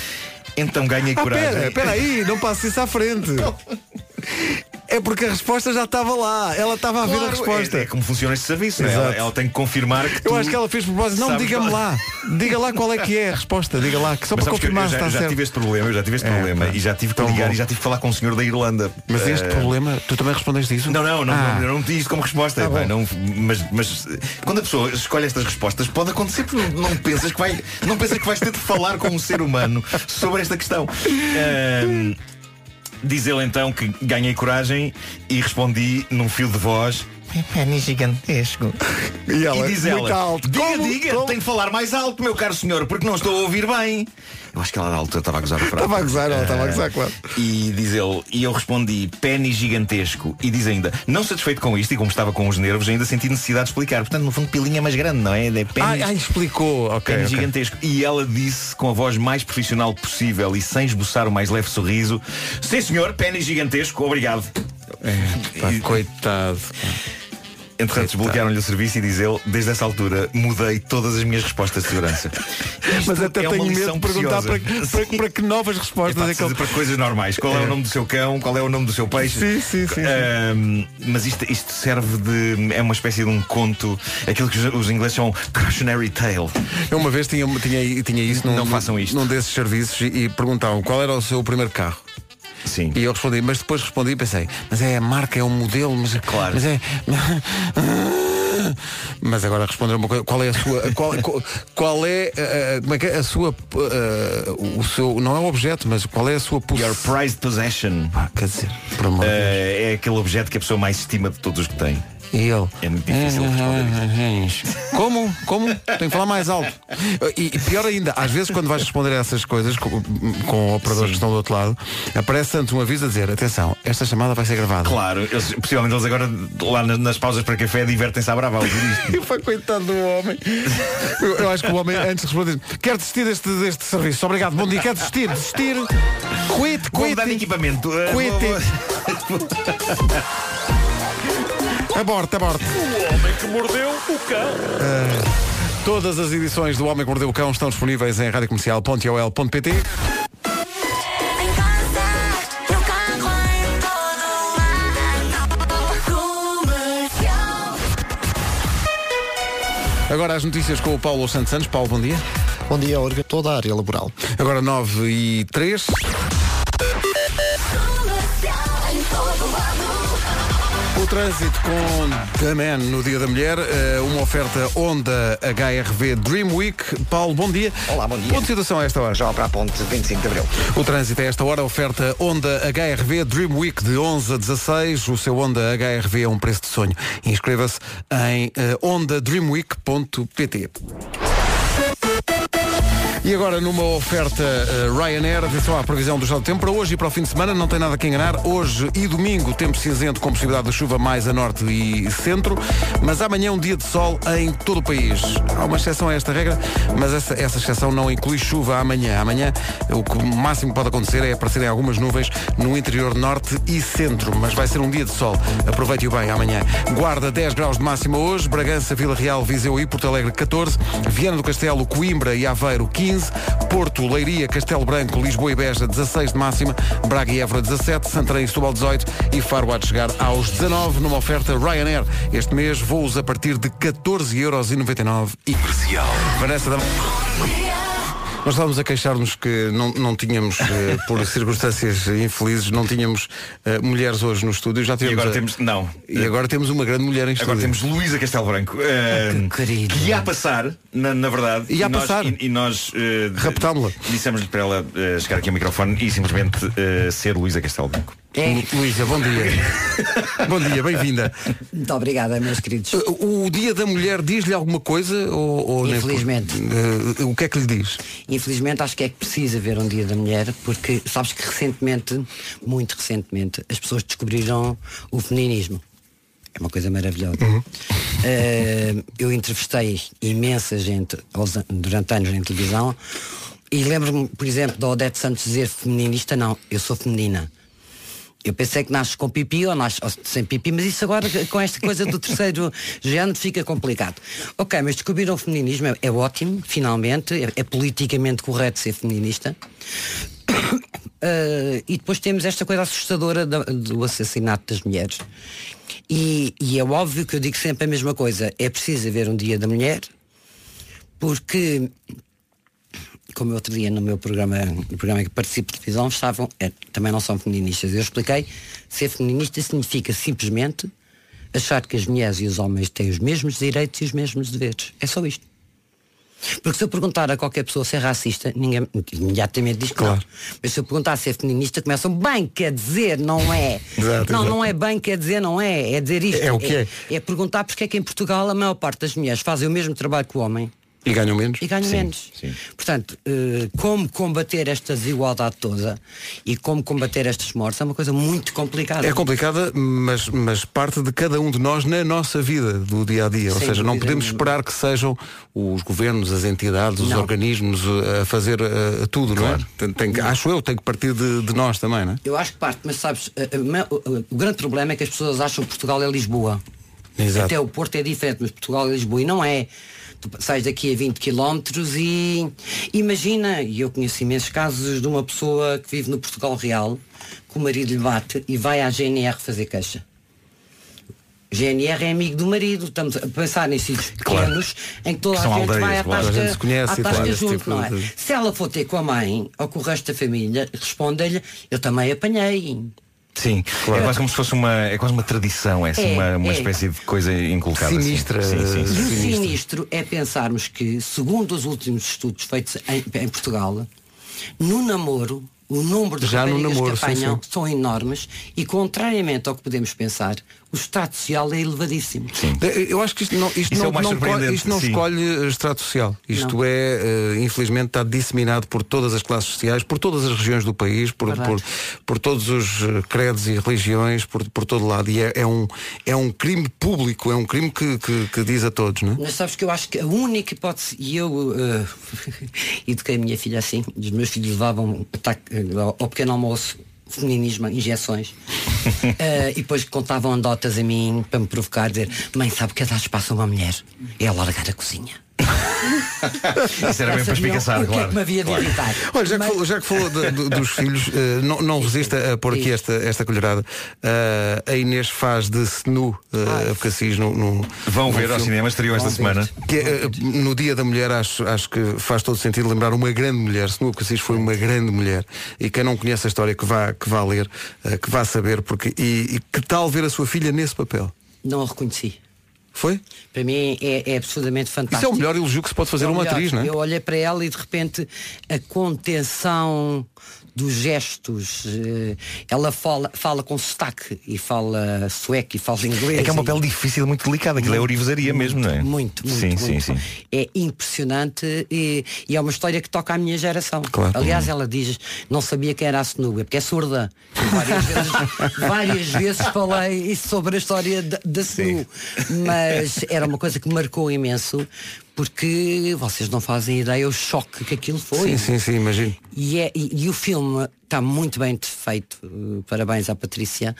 Então ganhei Ah, coragem. pera, pera aí, não passe isso à frente. É porque a resposta já estava lá. Ela estava a ver a Claro, resposta. É, é como funciona este serviço, não é? Ela, ela tem que confirmar que Eu tu acho que ela fez propósito. Não, diga-me lá. Diga lá qual é que é a resposta. Diga lá, que só Mas para eu confirmar se já, está já certo. tive este problema, eu já tive este É, problema pá. e já tive que Tão ligar bom. e já tive que falar com um senhor da Irlanda. Mas este Eh, problema, tu também respondeste isso? Não, não, não, Ah. não, eu não tinha isto como resposta. Tá pá, não, mas, mas quando a pessoa escolhe estas respostas, pode acontecer porque não, não pensas que vai, não pensas que vais ter de falar com um ser humano sobre esta questão. Ahm, diz ele então que ganhei coragem e respondi num fio de voz. Pênis gigantesco. E ela, e diz ela, alto. diga, Como? diga, Como? tem de falar mais alto, meu caro senhor, porque não estou a ouvir bem. Eu acho que ela da altura estava a gozar a frase. Estava a gozar, ela estava a Ah, gozar, claro. E diz ele, e eu respondi, pênis gigantesco. E diz ainda, não satisfeito com isto e como estava com os nervos, ainda senti necessidade de explicar. Portanto, no fundo, pilinha mais grande, não é? É pênis, Ai, ai, explicou. Ok. pênis ok. gigantesco. E ela disse com a voz mais profissional possível e sem esboçar o mais leve sorriso: Sim, senhor, pênis gigantesco, obrigado. Pá, coitado. Entretanto, desbloquearam-lhe o serviço e diz ele, desde essa altura, mudei todas as minhas respostas de segurança. Mas até é tenho medo de perguntar para, para- para que novas respostas Epá, é que ele... para coisas normais. Qual é. o nome do seu cão? Qual é o nome do seu peixe? Sim, sim, sim, sim. Ahm, mas isto, isto serve de. É uma espécie de um conto, aquilo que os, os ingleses chamam cautionary tale. Eu uma vez tinha, tinha, tinha isso num, Não façam isto. num desses serviços e, e perguntavam qual era o seu primeiro carro. Sim. E eu respondi, mas depois respondi e pensei, mas é a marca, é o modelo, mas, Claro. mas é. Mas agora responder uma coisa, qual é a sua. Qual, qual, qual é, eh, como é que é a sua. eh, o seu. Não é o objeto, mas qual é a sua Your posição? prized possession. Quer dizer, por amor. Ah, é aquele objeto que a pessoa mais estima de todos os que tem. E ele. É muito difícil responder Como? Como? Tenho que falar mais alto. E, e pior ainda, às vezes quando vais responder a essas coisas com, com operadores que estão do outro lado, aparece antes um aviso a dizer, atenção, esta chamada vai ser gravada. Claro, eles, possivelmente eles agora lá nas, nas pausas para café divertem-se à brava a ouvir isto. E foi coitado do homem. Eu, eu acho que o homem, antes de responder, quer desistir deste, deste serviço. Obrigado, bom dia, quer desistir, desistir. Quit, Vou mudar de quit. equipamento. Quit. Aborte, aborte. O homem que mordeu o cão. Todas as edições do Homem que Mordeu o Cão estão disponíveis em radiocomercial.ol.pt. Agora as notícias com o Paulo Santos Santos. Paulo, bom dia. Bom dia, Orga. Toda a área laboral. Agora 9 e 3. O trânsito com The Man no Dia da Mulher, eh, uma oferta Honda HRV Dream Week. Paulo, bom dia. Olá, bom dia. Ponto de situação a esta hora. Já para a ponte 25 de Abril. O trânsito a esta hora, oferta Honda HRV Dream Week de 11 a 16. O seu Honda HRV é um preço de sonho. Inscreva-se em eh, hondadreamweek.pt. E agora numa oferta eh, Ryanair, atenção à previsão do estado do tempo para hoje e para o fim de semana, não tem nada que enganar. Hoje e domingo, tempo cinzento com possibilidade de chuva mais a norte e centro, mas amanhã um dia de sol em todo o país. Há uma exceção a esta regra, mas essa, essa exceção não inclui chuva amanhã. Amanhã o que máximo pode acontecer é aparecerem algumas nuvens no interior norte e centro, mas vai ser um dia de sol. Aproveite-o bem amanhã. Guarda 10 graus de máxima hoje, Bragança, Vila Real, Viseu e Porto Alegre 14, Viana do Castelo, Coimbra e Aveiro 15, Porto, Leiria, Castelo Branco, Lisboa e Beja 16 de máxima, Braga e Évora 17, Santarém e Setúbal 18 e Faro de chegar aos 19 numa oferta Ryanair. Este mês voos a partir de 14,99€ e Vanessa da... Nós estávamos a queixar-nos que não, não tínhamos, eh, por circunstâncias infelizes, não tínhamos eh, mulheres hoje no estúdio. Já E tivemos agora a- temos. Não. E agora temos uma grande mulher em estúdio. Agora temos Luísa Castelo Branco eh, que ia a passar, na, na verdade, Ia a e nós, passar. e, e nós eh, Raptámo-la. Dissemos-lhe para ela eh, chegar aqui ao microfone e simplesmente eh, ser Luísa Castelo Branco. Lu- Luísa, bom dia. bom dia, bem-vinda. Muito obrigada, meus queridos. O, o Dia da Mulher diz-lhe alguma coisa? Ou, ou nem- Infelizmente. Eh, o que é que lhe diz? Infelizmente acho que é que precisa ver um dia da mulher, porque sabes que recentemente, muito recentemente, as pessoas descobriram o feminismo. É uma coisa maravilhosa. Eh, eu entrevistei imensa gente aos durante anos em televisão e lembro-me, por exemplo, da Odete Santos dizer feminista, não, eu sou feminina. Eu pensei que nasces com pipi ou nasces sem pipi, mas isso agora com esta coisa do terceiro género fica complicado. Ok, mas descobriram o feminismo, é, é ótimo, finalmente, é, é politicamente correto ser feminista. Ah, e depois temos esta coisa assustadora da- do assassinato das mulheres. E, e é óbvio que eu digo sempre a mesma coisa, é preciso haver um dia da mulher, porque como outro dia no meu programa, no programa que participo de televisão, estavam, é, também não são feministas. Eu expliquei, ser feminista significa simplesmente achar que as mulheres e os homens têm os mesmos direitos e os mesmos deveres. É só isto. Porque se eu perguntar a qualquer pessoa se é racista, ninguém imediatamente diz que não. Mas se eu perguntar se é feminista, começam bem, quer dizer, não é. Exato, não, exato. não é bem, quer dizer, não é. É dizer isto. É o que é. É perguntar porque é que em Portugal a maior parte das mulheres fazem o mesmo trabalho que o homem. E ganham menos? E ganham Sim, menos. sim. Portanto, eh, como combater esta desigualdade toda e como combater estas mortes é uma coisa muito complicada. É complicada, mas, mas parte de cada um de nós na nossa vida do dia a dia. Ou Sem seja, não podemos nenhuma. esperar que sejam os governos, as entidades, os Não. organismos uh, a fazer uh, tudo, não é? Tem, tem que- acho eu, tem que partir de, de nós também, não é? Eu acho que parte, mas sabes, eh, eh, o grande problema é que as pessoas acham que Portugal é Lisboa. Exato. Até o Porto é diferente, mas Portugal é Lisboa e não é. Tu sais daqui a 20 km e imagina, e eu conheço imensos casos de uma pessoa que vive no Portugal Real, que o marido lhe bate e vai à GNR fazer queixa. GNR é amigo do marido, estamos a pensar em sítios Claro. pequenos em que toda Que a gente aldeias, vai à claro. tasca, a se conhece à tasca esse junto, tipo não é? de- Se ela for ter com a mãe ou com o resto da família, responde-lhe, eu também apanhei. Sim, é quase como se fosse uma, é quase uma tradição, é, assim, É, uma, uma é. espécie de coisa inculcada. assim. Sinistra. Sim, sim, E sim. o Sinistro. sinistro é pensarmos que, segundo os últimos estudos feitos em, em Portugal, no namoro, o número de Já raparigas namoro, que sim, apanham sim. são enormes e, contrariamente ao que podemos pensar, o estado social é elevadíssimo. Eu acho que isto não, isto Isso é não, mais não, isto não sim. escolhe estrato social. Isto Não. é, eh, infelizmente, está disseminado por todas as classes sociais, por todas as regiões do país, por, por, por todos os eh, credos e religiões, por, por todo lado. E é, é um, é um crime público, é um crime que, que, que diz a todos, não é? Mas sabes que eu acho que a única hipótese, e eu eh, eduquei a minha filha assim, os meus filhos levavam eh, ao pequeno almoço feminismo, injeções, Eh, e depois contavam anedotas a mim para me provocar, dizer, mãe, sabe o que é dar espaço a uma mulher? É largar a cozinha. Isso era bem para Sabiam espicaçar, o que é claro. que me havia de claro. irritar. Olha, já que falou, já que falou de- de- dos filhos, eh, não, não resista a pôr aqui esta, esta colherada. Eh, a Inês faz de Senu uh, Cassis no, no- Vão no ver ao filme. cinema, estreou esta semana. Que eh, no dia da mulher acho, acho que faz todo sentido lembrar uma grande mulher. Senu Cassis foi uma grande mulher. E quem não conhece a história que vá, que vá ler, eh, que vá saber, porque. E, e que tal ver a sua filha nesse papel? Não a reconheci. Foi? Para mim é, é absolutamente fantástico. Isso é o melhor elogio que se pode fazer a É o uma melhor. atriz, não é? Eu olhei para ela e de repente a contenção dos gestos, eh, ela fala, fala com sotaque e fala sueco e fala inglês. É que é um e- papel difícil, muito delicado. Aquilo é orivesaria mesmo, não é? Muito, muito, Sim, muito. sim, sim. É impressionante e, e é uma história que toca à minha geração. Claro. Aliás, ela diz, não sabia quem era a Senu, é porque é surda. Várias vezes, várias vezes falei sobre a história da, Senu. Mas era uma coisa que me marcou imenso, porque vocês não fazem ideia o choque que aquilo foi. Sim, sim, sim, imagino. E, é- e- e o filme está muito bem feito. Uh, Parabéns à Patrícia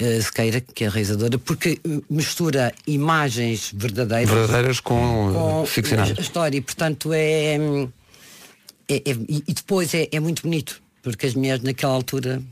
uh, Sequeira, que é a realizadora, porque uh, mistura imagens verdadeiras Verdadeiras com, com eh, ficcionadas. a história. E, portanto, é, hum, é- é- e e depois é, é muito bonito, porque as mulheres naquela altura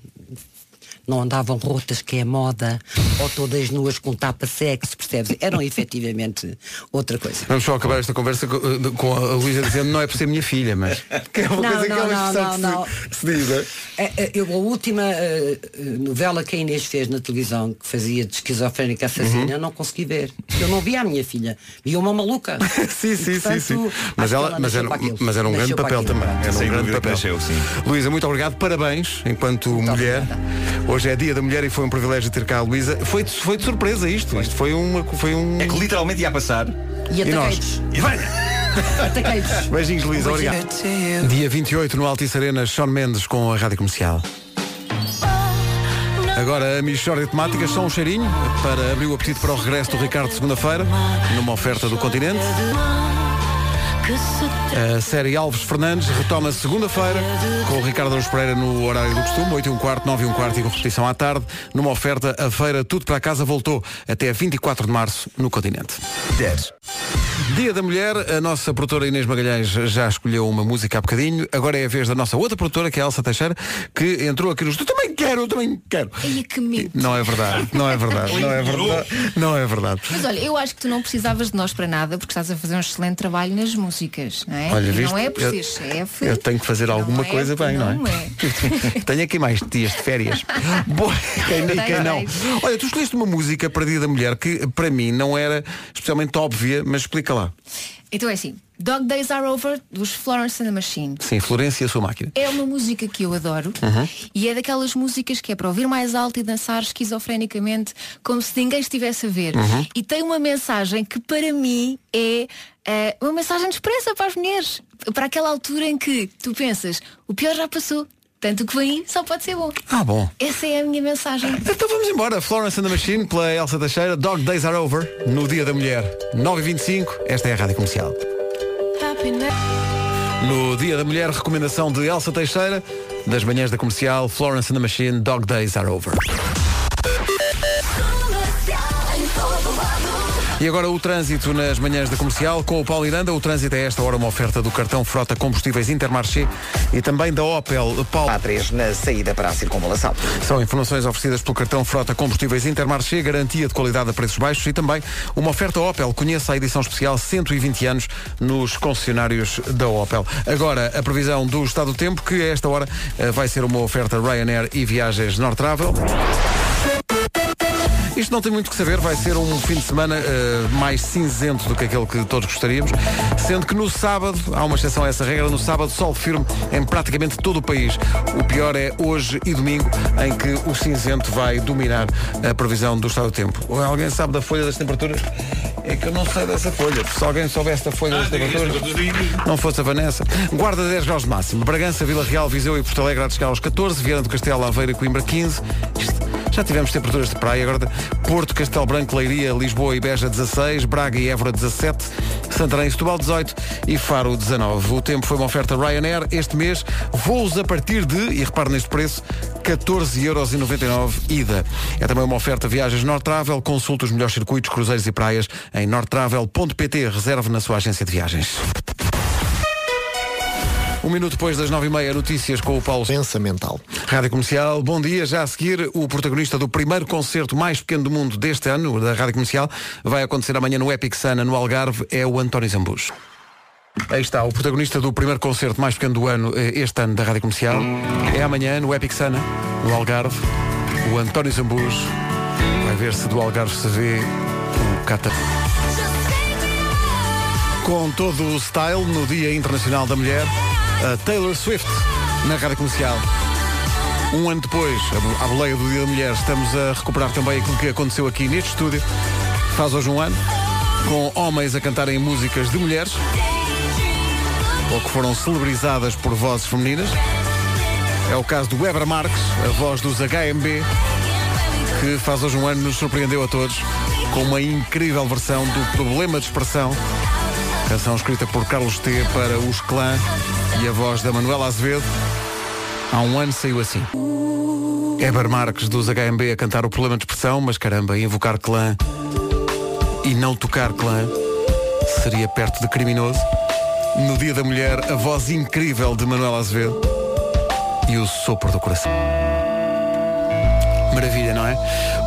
não andavam rotas, que é moda, ou todas nuas com tapa-sexo, percebes? Eram efetivamente outra coisa. Vamos só acabar esta conversa com, eh, a Luísa dizendo não é por ser minha filha, mas que é uma Não, coisa que é não, não, não, que se- se diz, não é? É, é, eu, a última eh, novela que a Inês fez na televisão, que fazia de esquizofrénica assassina, Uhum. eu não consegui ver. Eu não via a minha filha. Via uma maluca. sim, sim, E, portanto, sim, sim. Mas, ela, mas, era, mas era um grande papel aquilo. também. Era um grande papel. nasceu. Luísa, muito obrigado, parabéns enquanto mulher. Hoje é dia da mulher e foi um privilégio ter cá a Luísa. Foi, de- foi de surpresa isto. Isto foi, uma, foi um. É que literalmente ia a passar. E E nós? ataquei-vos. Ataquei-vos. Beijinhos, Luísa, obrigado. Dia 28 no Altice Arena, Sean Mendes com a Rádio Comercial. Agora a Michórdia de Temáticas, só um cheirinho para abrir o apetite para o regresso do Ricardo segunda-feira, numa oferta do continente. A série Alves Fernandes retoma segunda-feira com o Ricardo Aruz Pereira no horário do costume, 8 e um quarto, 9 e um quarto e com repetição à tarde, numa oferta a feira Tudo para Casa voltou até 24 de março no continente. 10. Dia da Mulher, a nossa produtora Inês Magalhães já escolheu uma música há bocadinho. Agora é a vez da nossa outra produtora, que é a Elsa Teixeira, que entrou aqui nos. Eu também quero, eu também quero. Ai, que medo. Não é verdade, não é verdade, não é verdade. Não é verdade. Mas olha, eu acho que tu não precisavas de nós para nada porque estás a fazer um excelente trabalho nas músicas, não é? Olha, viste? não é por Eu- ser chefe. Eu tenho que fazer alguma é coisa bem, não é? não é. tenho aqui mais dias de férias. Boa, quem, nem- quem não. Olha, tu escolheste uma música para Dia da Mulher que para mim não era especialmente óbvia, mas explica lá. Então é assim, Dog Days Are Over dos Florence and the Machine. Sim, Florência e a sua máquina. É uma música que eu adoro Uhum. e é daquelas músicas que é para ouvir mais alto e dançar esquizofrenicamente como se ninguém estivesse a ver. Uhum. E tem uma mensagem que para mim é eh, uma mensagem de esperança para as mulheres. Para aquela altura em que tu pensas, o pior já passou. Tanto que vem aí só pode ser bom. Ah, bom. Essa é a minha mensagem. Então vamos embora. Florence and the Machine pela Elsa Teixeira. Dog Days Are Over. No Dia da Mulher. 9h25. Esta é a Rádio Comercial. No Dia da Mulher, recomendação de Elsa Teixeira. Das manhãs da comercial. Florence and the Machine. Dog Days Are Over. E agora o trânsito nas manhãs da comercial com o Paulo Miranda. O trânsito é esta hora uma oferta do cartão Frota Combustíveis Intermarché e também da Opel Paulo. A3 na saída para a circunvalação. São informações oferecidas pelo cartão Frota Combustíveis Intermarché, garantia de qualidade a preços baixos e também uma oferta Opel. Conheça a edição especial 120 anos nos concessionários da Opel. Agora, a previsão do estado do tempo, que a esta hora eh, vai ser uma oferta Ryanair e viagens North Travel. Isto não tem muito que saber, vai ser um fim de semana eh, mais cinzento do que aquele que todos gostaríamos, sendo que no sábado, há uma exceção a essa regra, no sábado sol firme em praticamente todo o país. O pior é hoje e domingo, em que o cinzento vai dominar a previsão do estado do tempo. Ou Alguém sabe da folha das temperaturas? É que eu não sei dessa folha. Se alguém soubesse da folha das temperaturas, não fosse a Vanessa. Guarda 10 graus de máximo. Bragança, Vila Real, Viseu e Porto Alegre a chegar aos 14, Viana do Castelo, Aveira e Coimbra 15. Isto, já tivemos temperaturas de praia, agora Porto, Castelo Branco, Leiria, Lisboa e Beja 16, Braga e Évora 17, Santarém e Setúbal 18 e Faro 19. O tempo foi uma oferta Ryanair este mês, voos a partir de, e repare neste preço, 14,99€ ida. É também uma oferta viagens Nortravel, consulte os melhores circuitos, cruzeiros e praias em nortravel.pt. Reserve na sua agência de viagens. Um minuto depois das nove e meia, notícias com o Paulo. Pensa mental. Rádio Comercial, bom dia. Já a seguir, o protagonista do primeiro concerto mais pequeno do mundo deste ano, da Rádio Comercial, vai acontecer amanhã no Epic Sana, no Algarve, é o António Zambus. Aí está, o protagonista do primeiro concerto mais pequeno do ano, eh, este ano, da Rádio Comercial. É amanhã no Epic Sana, no Algarve, o António Zambus. Vai ver se do Algarve se vê o Cata. Com todo o style, no Dia Internacional da Mulher, a Taylor Swift, na Rádio Comercial. Um ano depois, à boleia do Dia da Mulher, estamos a recuperar também aquilo que aconteceu aqui neste estúdio. Faz hoje um ano, com homens a cantarem músicas de mulheres, ou que foram celebrizadas por vozes femininas. É o caso do Weber Marques, a voz dos HMB, que faz hoje um ano nos surpreendeu a todos com uma incrível versão do Problema de Expressão, canção escrita por Carlos T para os Clã e a voz da Manuela Azevedo. Há um ano saiu assim. Eber Marques dos HMB a cantar o Problema de Expressão, mas caramba, invocar Clã e não tocar Clã seria perto de criminoso. No Dia da Mulher, a voz incrível de Manuela Azevedo e o sopro do coração. Maravilha, não é?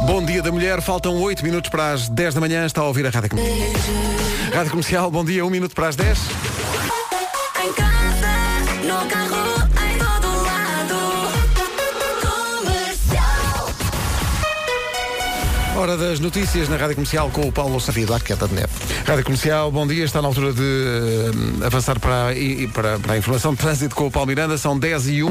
Bom dia da mulher, faltam 8 minutos para as 10 da manhã, está a ouvir a Rádio Comercial. Rádio Comercial, bom dia, 1 minuto para as 10. No carro, em todo lado. Comercial. Hora das notícias na Rádio Comercial com o Paulo Sabido à queda de neve. Rádio Comercial, bom dia, está na altura de eh, avançar para, a- para, para a informação de trânsito com o Paulo Miranda, são 10 e 1.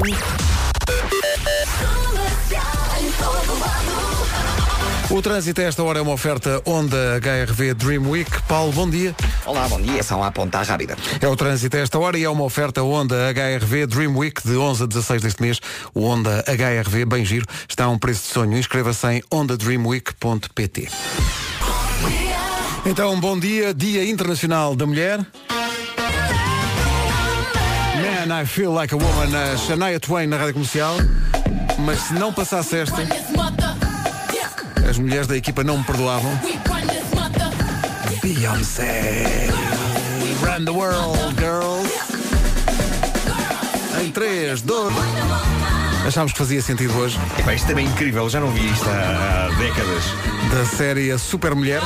O trânsito a esta hora é uma oferta Honda HRV Dream Week. Paulo, bom dia. Olá, bom dia. São à ponta rápida. É o trânsito a esta hora e é uma oferta Honda HRV Dream Week de 11 a 16 deste mês. O Honda HRV, bem giro, está a um preço de sonho. Inscreva-se em hondadreamweek.pt. Então, bom dia, Dia Internacional da Mulher. Man, I feel like a woman, a Shania Twain na rádio comercial. Mas se não passasse esta, as mulheres da equipa não me perdoavam. Beyoncé. Run the world, girls. Em 3, 2. Achámos que fazia sentido hoje. Epá, isto é bem incrível, já não vi isto há, décadas. Da série Super Mulher.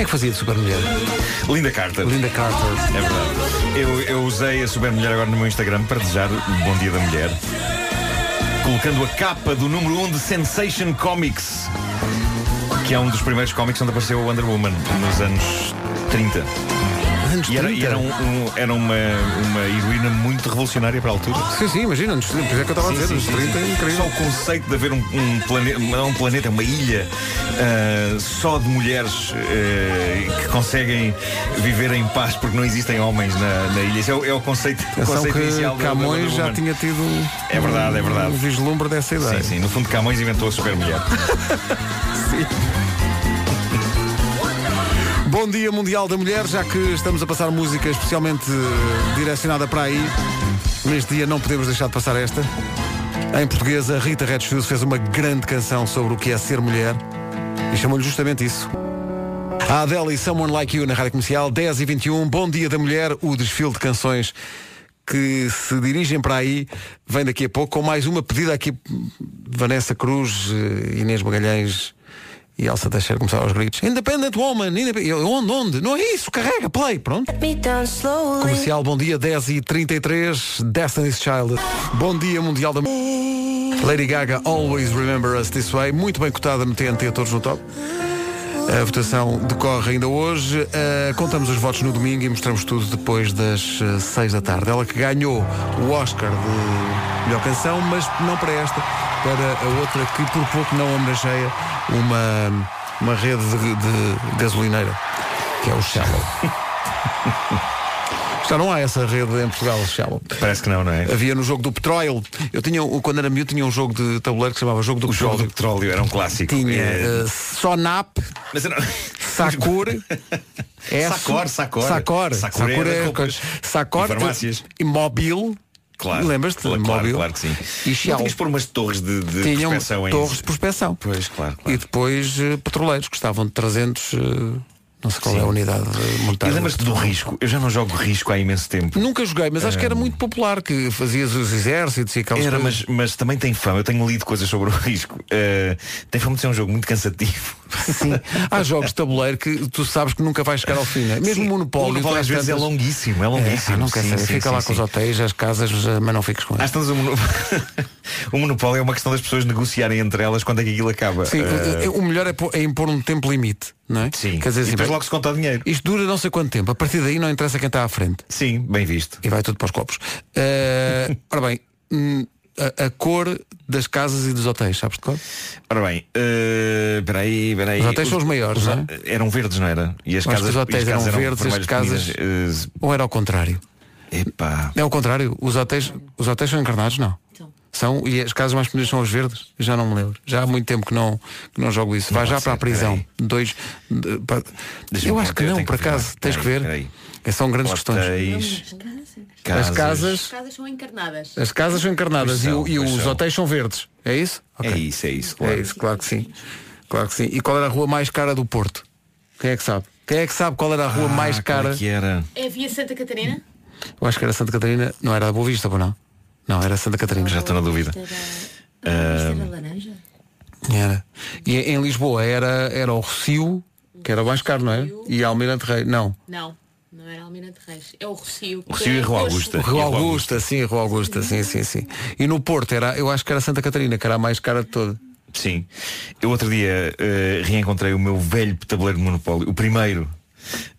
Quem é que fazia de Super Mulher? Linda Carter. Linda Carter. É verdade. Eu, eu usei a Super Mulher agora no meu Instagram para desejar o Bom Dia da Mulher. Colocando a capa do número 1 um de Sensation Comics. Que é um dos primeiros cómics onde apareceu a Wonder Woman nos anos 30. Anos E era, 30. e era, um- um- era uma, uma heroína muito revolucionária para a altura. Sim, sim, imagina, anos 30, por isso é que eu estava a dizer, anos 30 é incrível. Só o conceito de haver um, um planeta, não um planeta, uma ilha ah, só de mulheres ah, que conseguem viver em paz porque não existem homens na, na ilha. Esse é o, é o conceito, o conceito que inicial da- da Camões Wonder já tinha tido um, É verdade, é verdade. um vislumbre dessa ideia. Sim, sim. No fundo, Camões inventou a super mulher. Bom dia Mundial da Mulher, já que estamos a passar música especialmente eh, direcionada para aí. Neste dia não podemos deixar de passar esta. Em português, a Rita Redfield fez uma grande canção sobre o que é ser mulher e chamou-lhe justamente isso. A Adele e Someone Like You na Rádio Comercial, 10 e 21 Bom Dia da Mulher, o desfile de canções que se dirigem para aí vem daqui a pouco com mais uma pedida aqui Vanessa Cruz, eh, Inês Magalhães e Elsa Teixeira começaram aos gritos Independent Woman, independent... Eu, onde, onde? Não é isso, carrega, play, pronto. Comercial, bom dia, 10 e 33 Destiny's Child. Bom dia, Mundial da Lady Gaga, Always Remember Us This Way. Muito bem cotada no TNT, todos no top a votação decorre ainda hoje. Uh, contamos os votos no domingo e mostramos tudo depois das 6 da tarde. Ela que ganhou o Oscar de melhor canção, mas não para esta, para a outra que por pouco não homenageia uma, uma rede de, de gasolineira, que é o Shallow. Já não há essa rede em Portugal, Shallow. Parece que não, não é? Havia no jogo do petróleo. Eu tinha, quando era miúdo, tinha um jogo de tabuleiro que se chamava Jogo do O Petróleo. jogo do petróleo era um clássico. Tinha É. eh, Sonap, Mas eu não- Sacor, S, Sacor, Sacor. Sacor, Sacor Sacor. Sacor. Claro. Lembras-te? Claro, Mobil. claro que sim. E Shell. tinhas por umas torres de, de Tinham prospeção torres de prospeção. Pois, claro. E depois eh, petroleiros, que estavam de 300, eh, não sei qual é a unidade eh, E monetária. lembras-te do risco? Eu já não jogo risco há imenso tempo. Nunca joguei, mas acho que era muito popular, que fazias os exércitos e aquelas Era, coisas. mas, mas também tem fama. Eu tenho lido coisas sobre o risco. Eh, tem fama de ser um jogo muito cansativo. Sim. Há jogos de tabuleiro que tu sabes que nunca vais chegar ao fim, né? Mesmo o Monopólio. O Monopólio às vezes é tantas- longuíssimo, é longuíssimo. É, não quer Sim, saber. sim, Fica sim, lá sim. com os hotéis, as casas, mas não fiques com Às elas. tantas, o, mono- o monopólio é uma questão das pessoas negociarem entre elas quando é que aquilo acaba. Sim, eh, o melhor é, é impor um tempo limite, não é? Sim. Quer dizer, e depois logo se conta o dinheiro. isto dura não sei quanto tempo. A partir daí não interessa quem está à frente. Sim, bem visto. E vai tudo para os copos. Eh, ora bem, hum, a, a cor das casas e dos hotéis, sabes de cor? Ora bem, eh, espera aí, espera aí. Os hotéis são os maiores, os- não Eram verdes, não era? E as casas, os hotéis e casas eram verdes, as casas- eh, Ou era ao contrário? epá. É ao contrário. Os hotéis, os hotéis são encarnados, não? São, e as casas mais pequenas são os verdes? Eu Já não me lembro. Já há muito tempo que não, que não jogo isso. Vai Não já para a prisão. peraí. Dois. de- pa- Eu acho que não, por acaso. Tens que ver. Peraí, É, São grandes questões. Hotéis, As casas. As casas são encarnadas. As casas são encarnadas e, são, e pois os são. hotéis são verdes. É isso? É Ok. isso, é isso. É Claro. isso, claro que sim. Claro que sim. E qual era a rua mais cara do Porto? Quem é que sabe? Quem é que sabe qual era a rua Ah, mais qual cara? é que era? É via Santa Catarina? Eu acho que era Santa Catarina. Não era a Boa Vista, ou não? Não, era Santa Catarina. Já estou na dúvida. Era laranja? Era. E em Lisboa era, era o Rocio, que era o mais caro, não é? E Almirante Rei. Não. Não, não era Almirante Reis. É o Rocio. O Rocio e a Rua Augusta. E Rua Augusta, sim, Rua Augusta, sim, sim, sim. E no Porto era, eu acho que era Santa Catarina, que era a mais cara de toda. Sim. Eu outro dia eh, reencontrei o meu velho tabuleiro de Monopólio, o primeiro.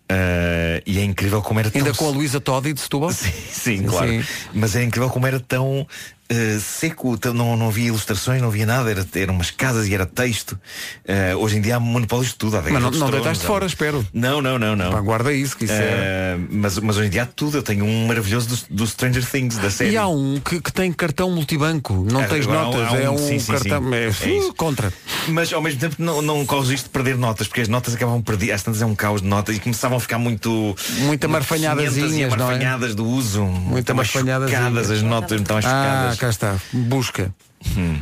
Eh, e é incrível como era Ainda tão com a Luísa Todi de Setúbal? Sim, sim, claro. sim. Mas é incrível como era tão eh, seco, tão- não, não havia ilustrações, não havia nada, era, eram umas casas e era texto. Eh, hoje em dia há monopólios de tudo. Mas não, deitaste há- fora, espero. Não, não, não, não. Pá, guarda isso, que isso é. Mas, mas hoje em dia há tudo. Eu tenho um maravilhoso do, do Stranger Things, da série. E há um que, que tem cartão multibanco, não Ah, tens agora notas, há é um sim, cartão. sim. É, É uh, contra. Mas ao mesmo tempo não, não corres risco de perder notas, porque as notas acabavam perdidas, às tantas é um caos de notas e começavam a ficar muito Muito amarfanhadazinhas, e não é? amarfanhadas do uso. Muito Estavam chocadas as notas, estavam Ah, chocadas. cá está. Busca. Hum.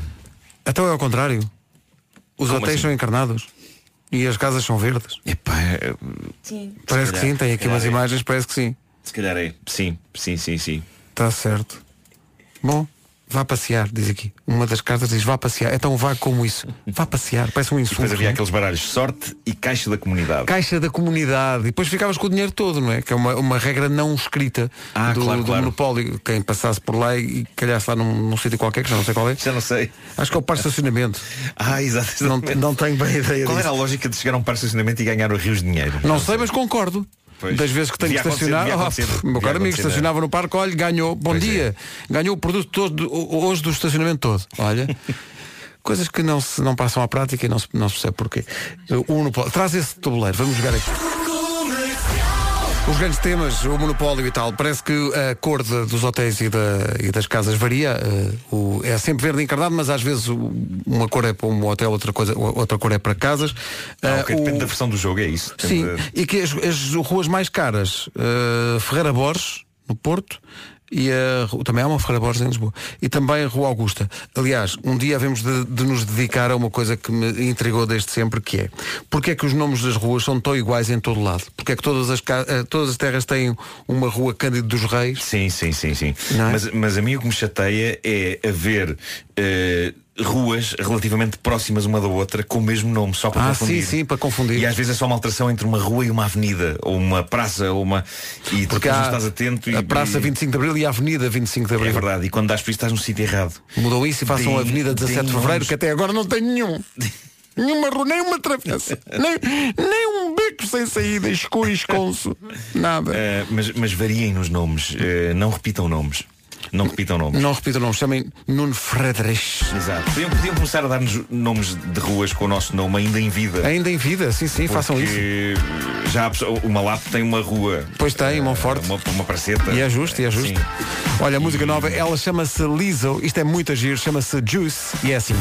Então é ao contrário. Os Como hotéis assim? são encarnados. E as casas são verdes. Epá, é- Sim. Parece que calhar, sim, tem aqui umas é. imagens, parece que sim. se calhar é. Sim, sim, sim, sim. Está certo. Bom, vá passear, diz aqui. Uma das cartas diz vá passear. É tão vago como isso. Vá passear, parece um E insulto. depois havia não é? aqueles baralhos sorte e caixa da comunidade. Caixa da comunidade. E depois ficavas com o dinheiro todo, não é? Que é uma, uma regra não escrita Ah, do, claro, do claro. monopólio. Quem passasse por lá e calhasse lá num, num sítio qualquer, que já não sei qual é. Já não sei. Acho que é o parque de estacionamento. Ah, exato. Não, não tenho bem ideia Qual disso. era a lógica de chegar a um parque de estacionamento e ganhar o rios de dinheiro? Não sei, mas concordo. Pois. das vezes que tenho que estacionar. Oh, meu caro amigo, acontecer, estacionava no parque, olha, ganhou, bom Pois é. dia. Ganhou o produto todo, hoje do estacionamento todo. Olha. Coisas que não, se, não passam à prática e não se, não se percebe porquê. Monopólio. Traz esse tabuleiro, vamos jogar aqui. Os grandes temas, o monopólio e tal, parece que a cor de- dos hotéis e, da- e das casas varia. eh, o- é sempre verde encarnado, mas às vezes uma cor é para um hotel, outra, coisa, outra cor é para casas. Ah, ok, o- Depende da versão do jogo, é isso. Sim, Depende e que as, as ruas mais caras, eh, Ferreira Borges, no Porto, e a, também há uma Ferreira Borges em Lisboa, e também a Rua Augusta. Aliás, um dia havemos de, de nos dedicar a uma coisa que me intrigou desde sempre, que é porque é que os nomes das ruas são tão iguais em todo lado? Porque é que todas as, eh, todas as terras têm uma rua Cândido dos Reis? Sim, sim, sim, sim. É? Mas, mas a mim o que me chateia é haver eh, ruas relativamente próximas uma da outra com o mesmo nome, só para Ah, confundir. sim, sim, para confundir. E às vezes é só uma alteração entre uma rua e uma avenida, ou uma praça, ou uma. E tu Porque não há estás atento e. a Praça e- 25 de Abril e a Avenida 25 de É Abril. verdade, e quando dás por isso estás no sítio errado. Mudou isso e façam a Avenida 17 de Fevereiro, que até agora não tem nenhum. Nenhuma rua, nem uma travessa, nem, nem um beco sem saída, escuro e esconso. Nada. Eh, mas, mas variem nos nomes, eh, não repitam nomes. Não repitam nomes. Não repitam, não chamem Nuno Frederich. Exato. Podiam, podiam começar a dar-nos nomes de ruas com o nosso nome ainda em vida. Ainda em vida, sim, sim, façam isso. Porque Já há pessoa- o Malato tem uma rua. Pois tem, mão forte. Uma, uma praceta. E é justo, e é justo. Sim. Olha, a música nova, ela chama-se Lizzo, isto é muito giro, chama-se Juice e é assim.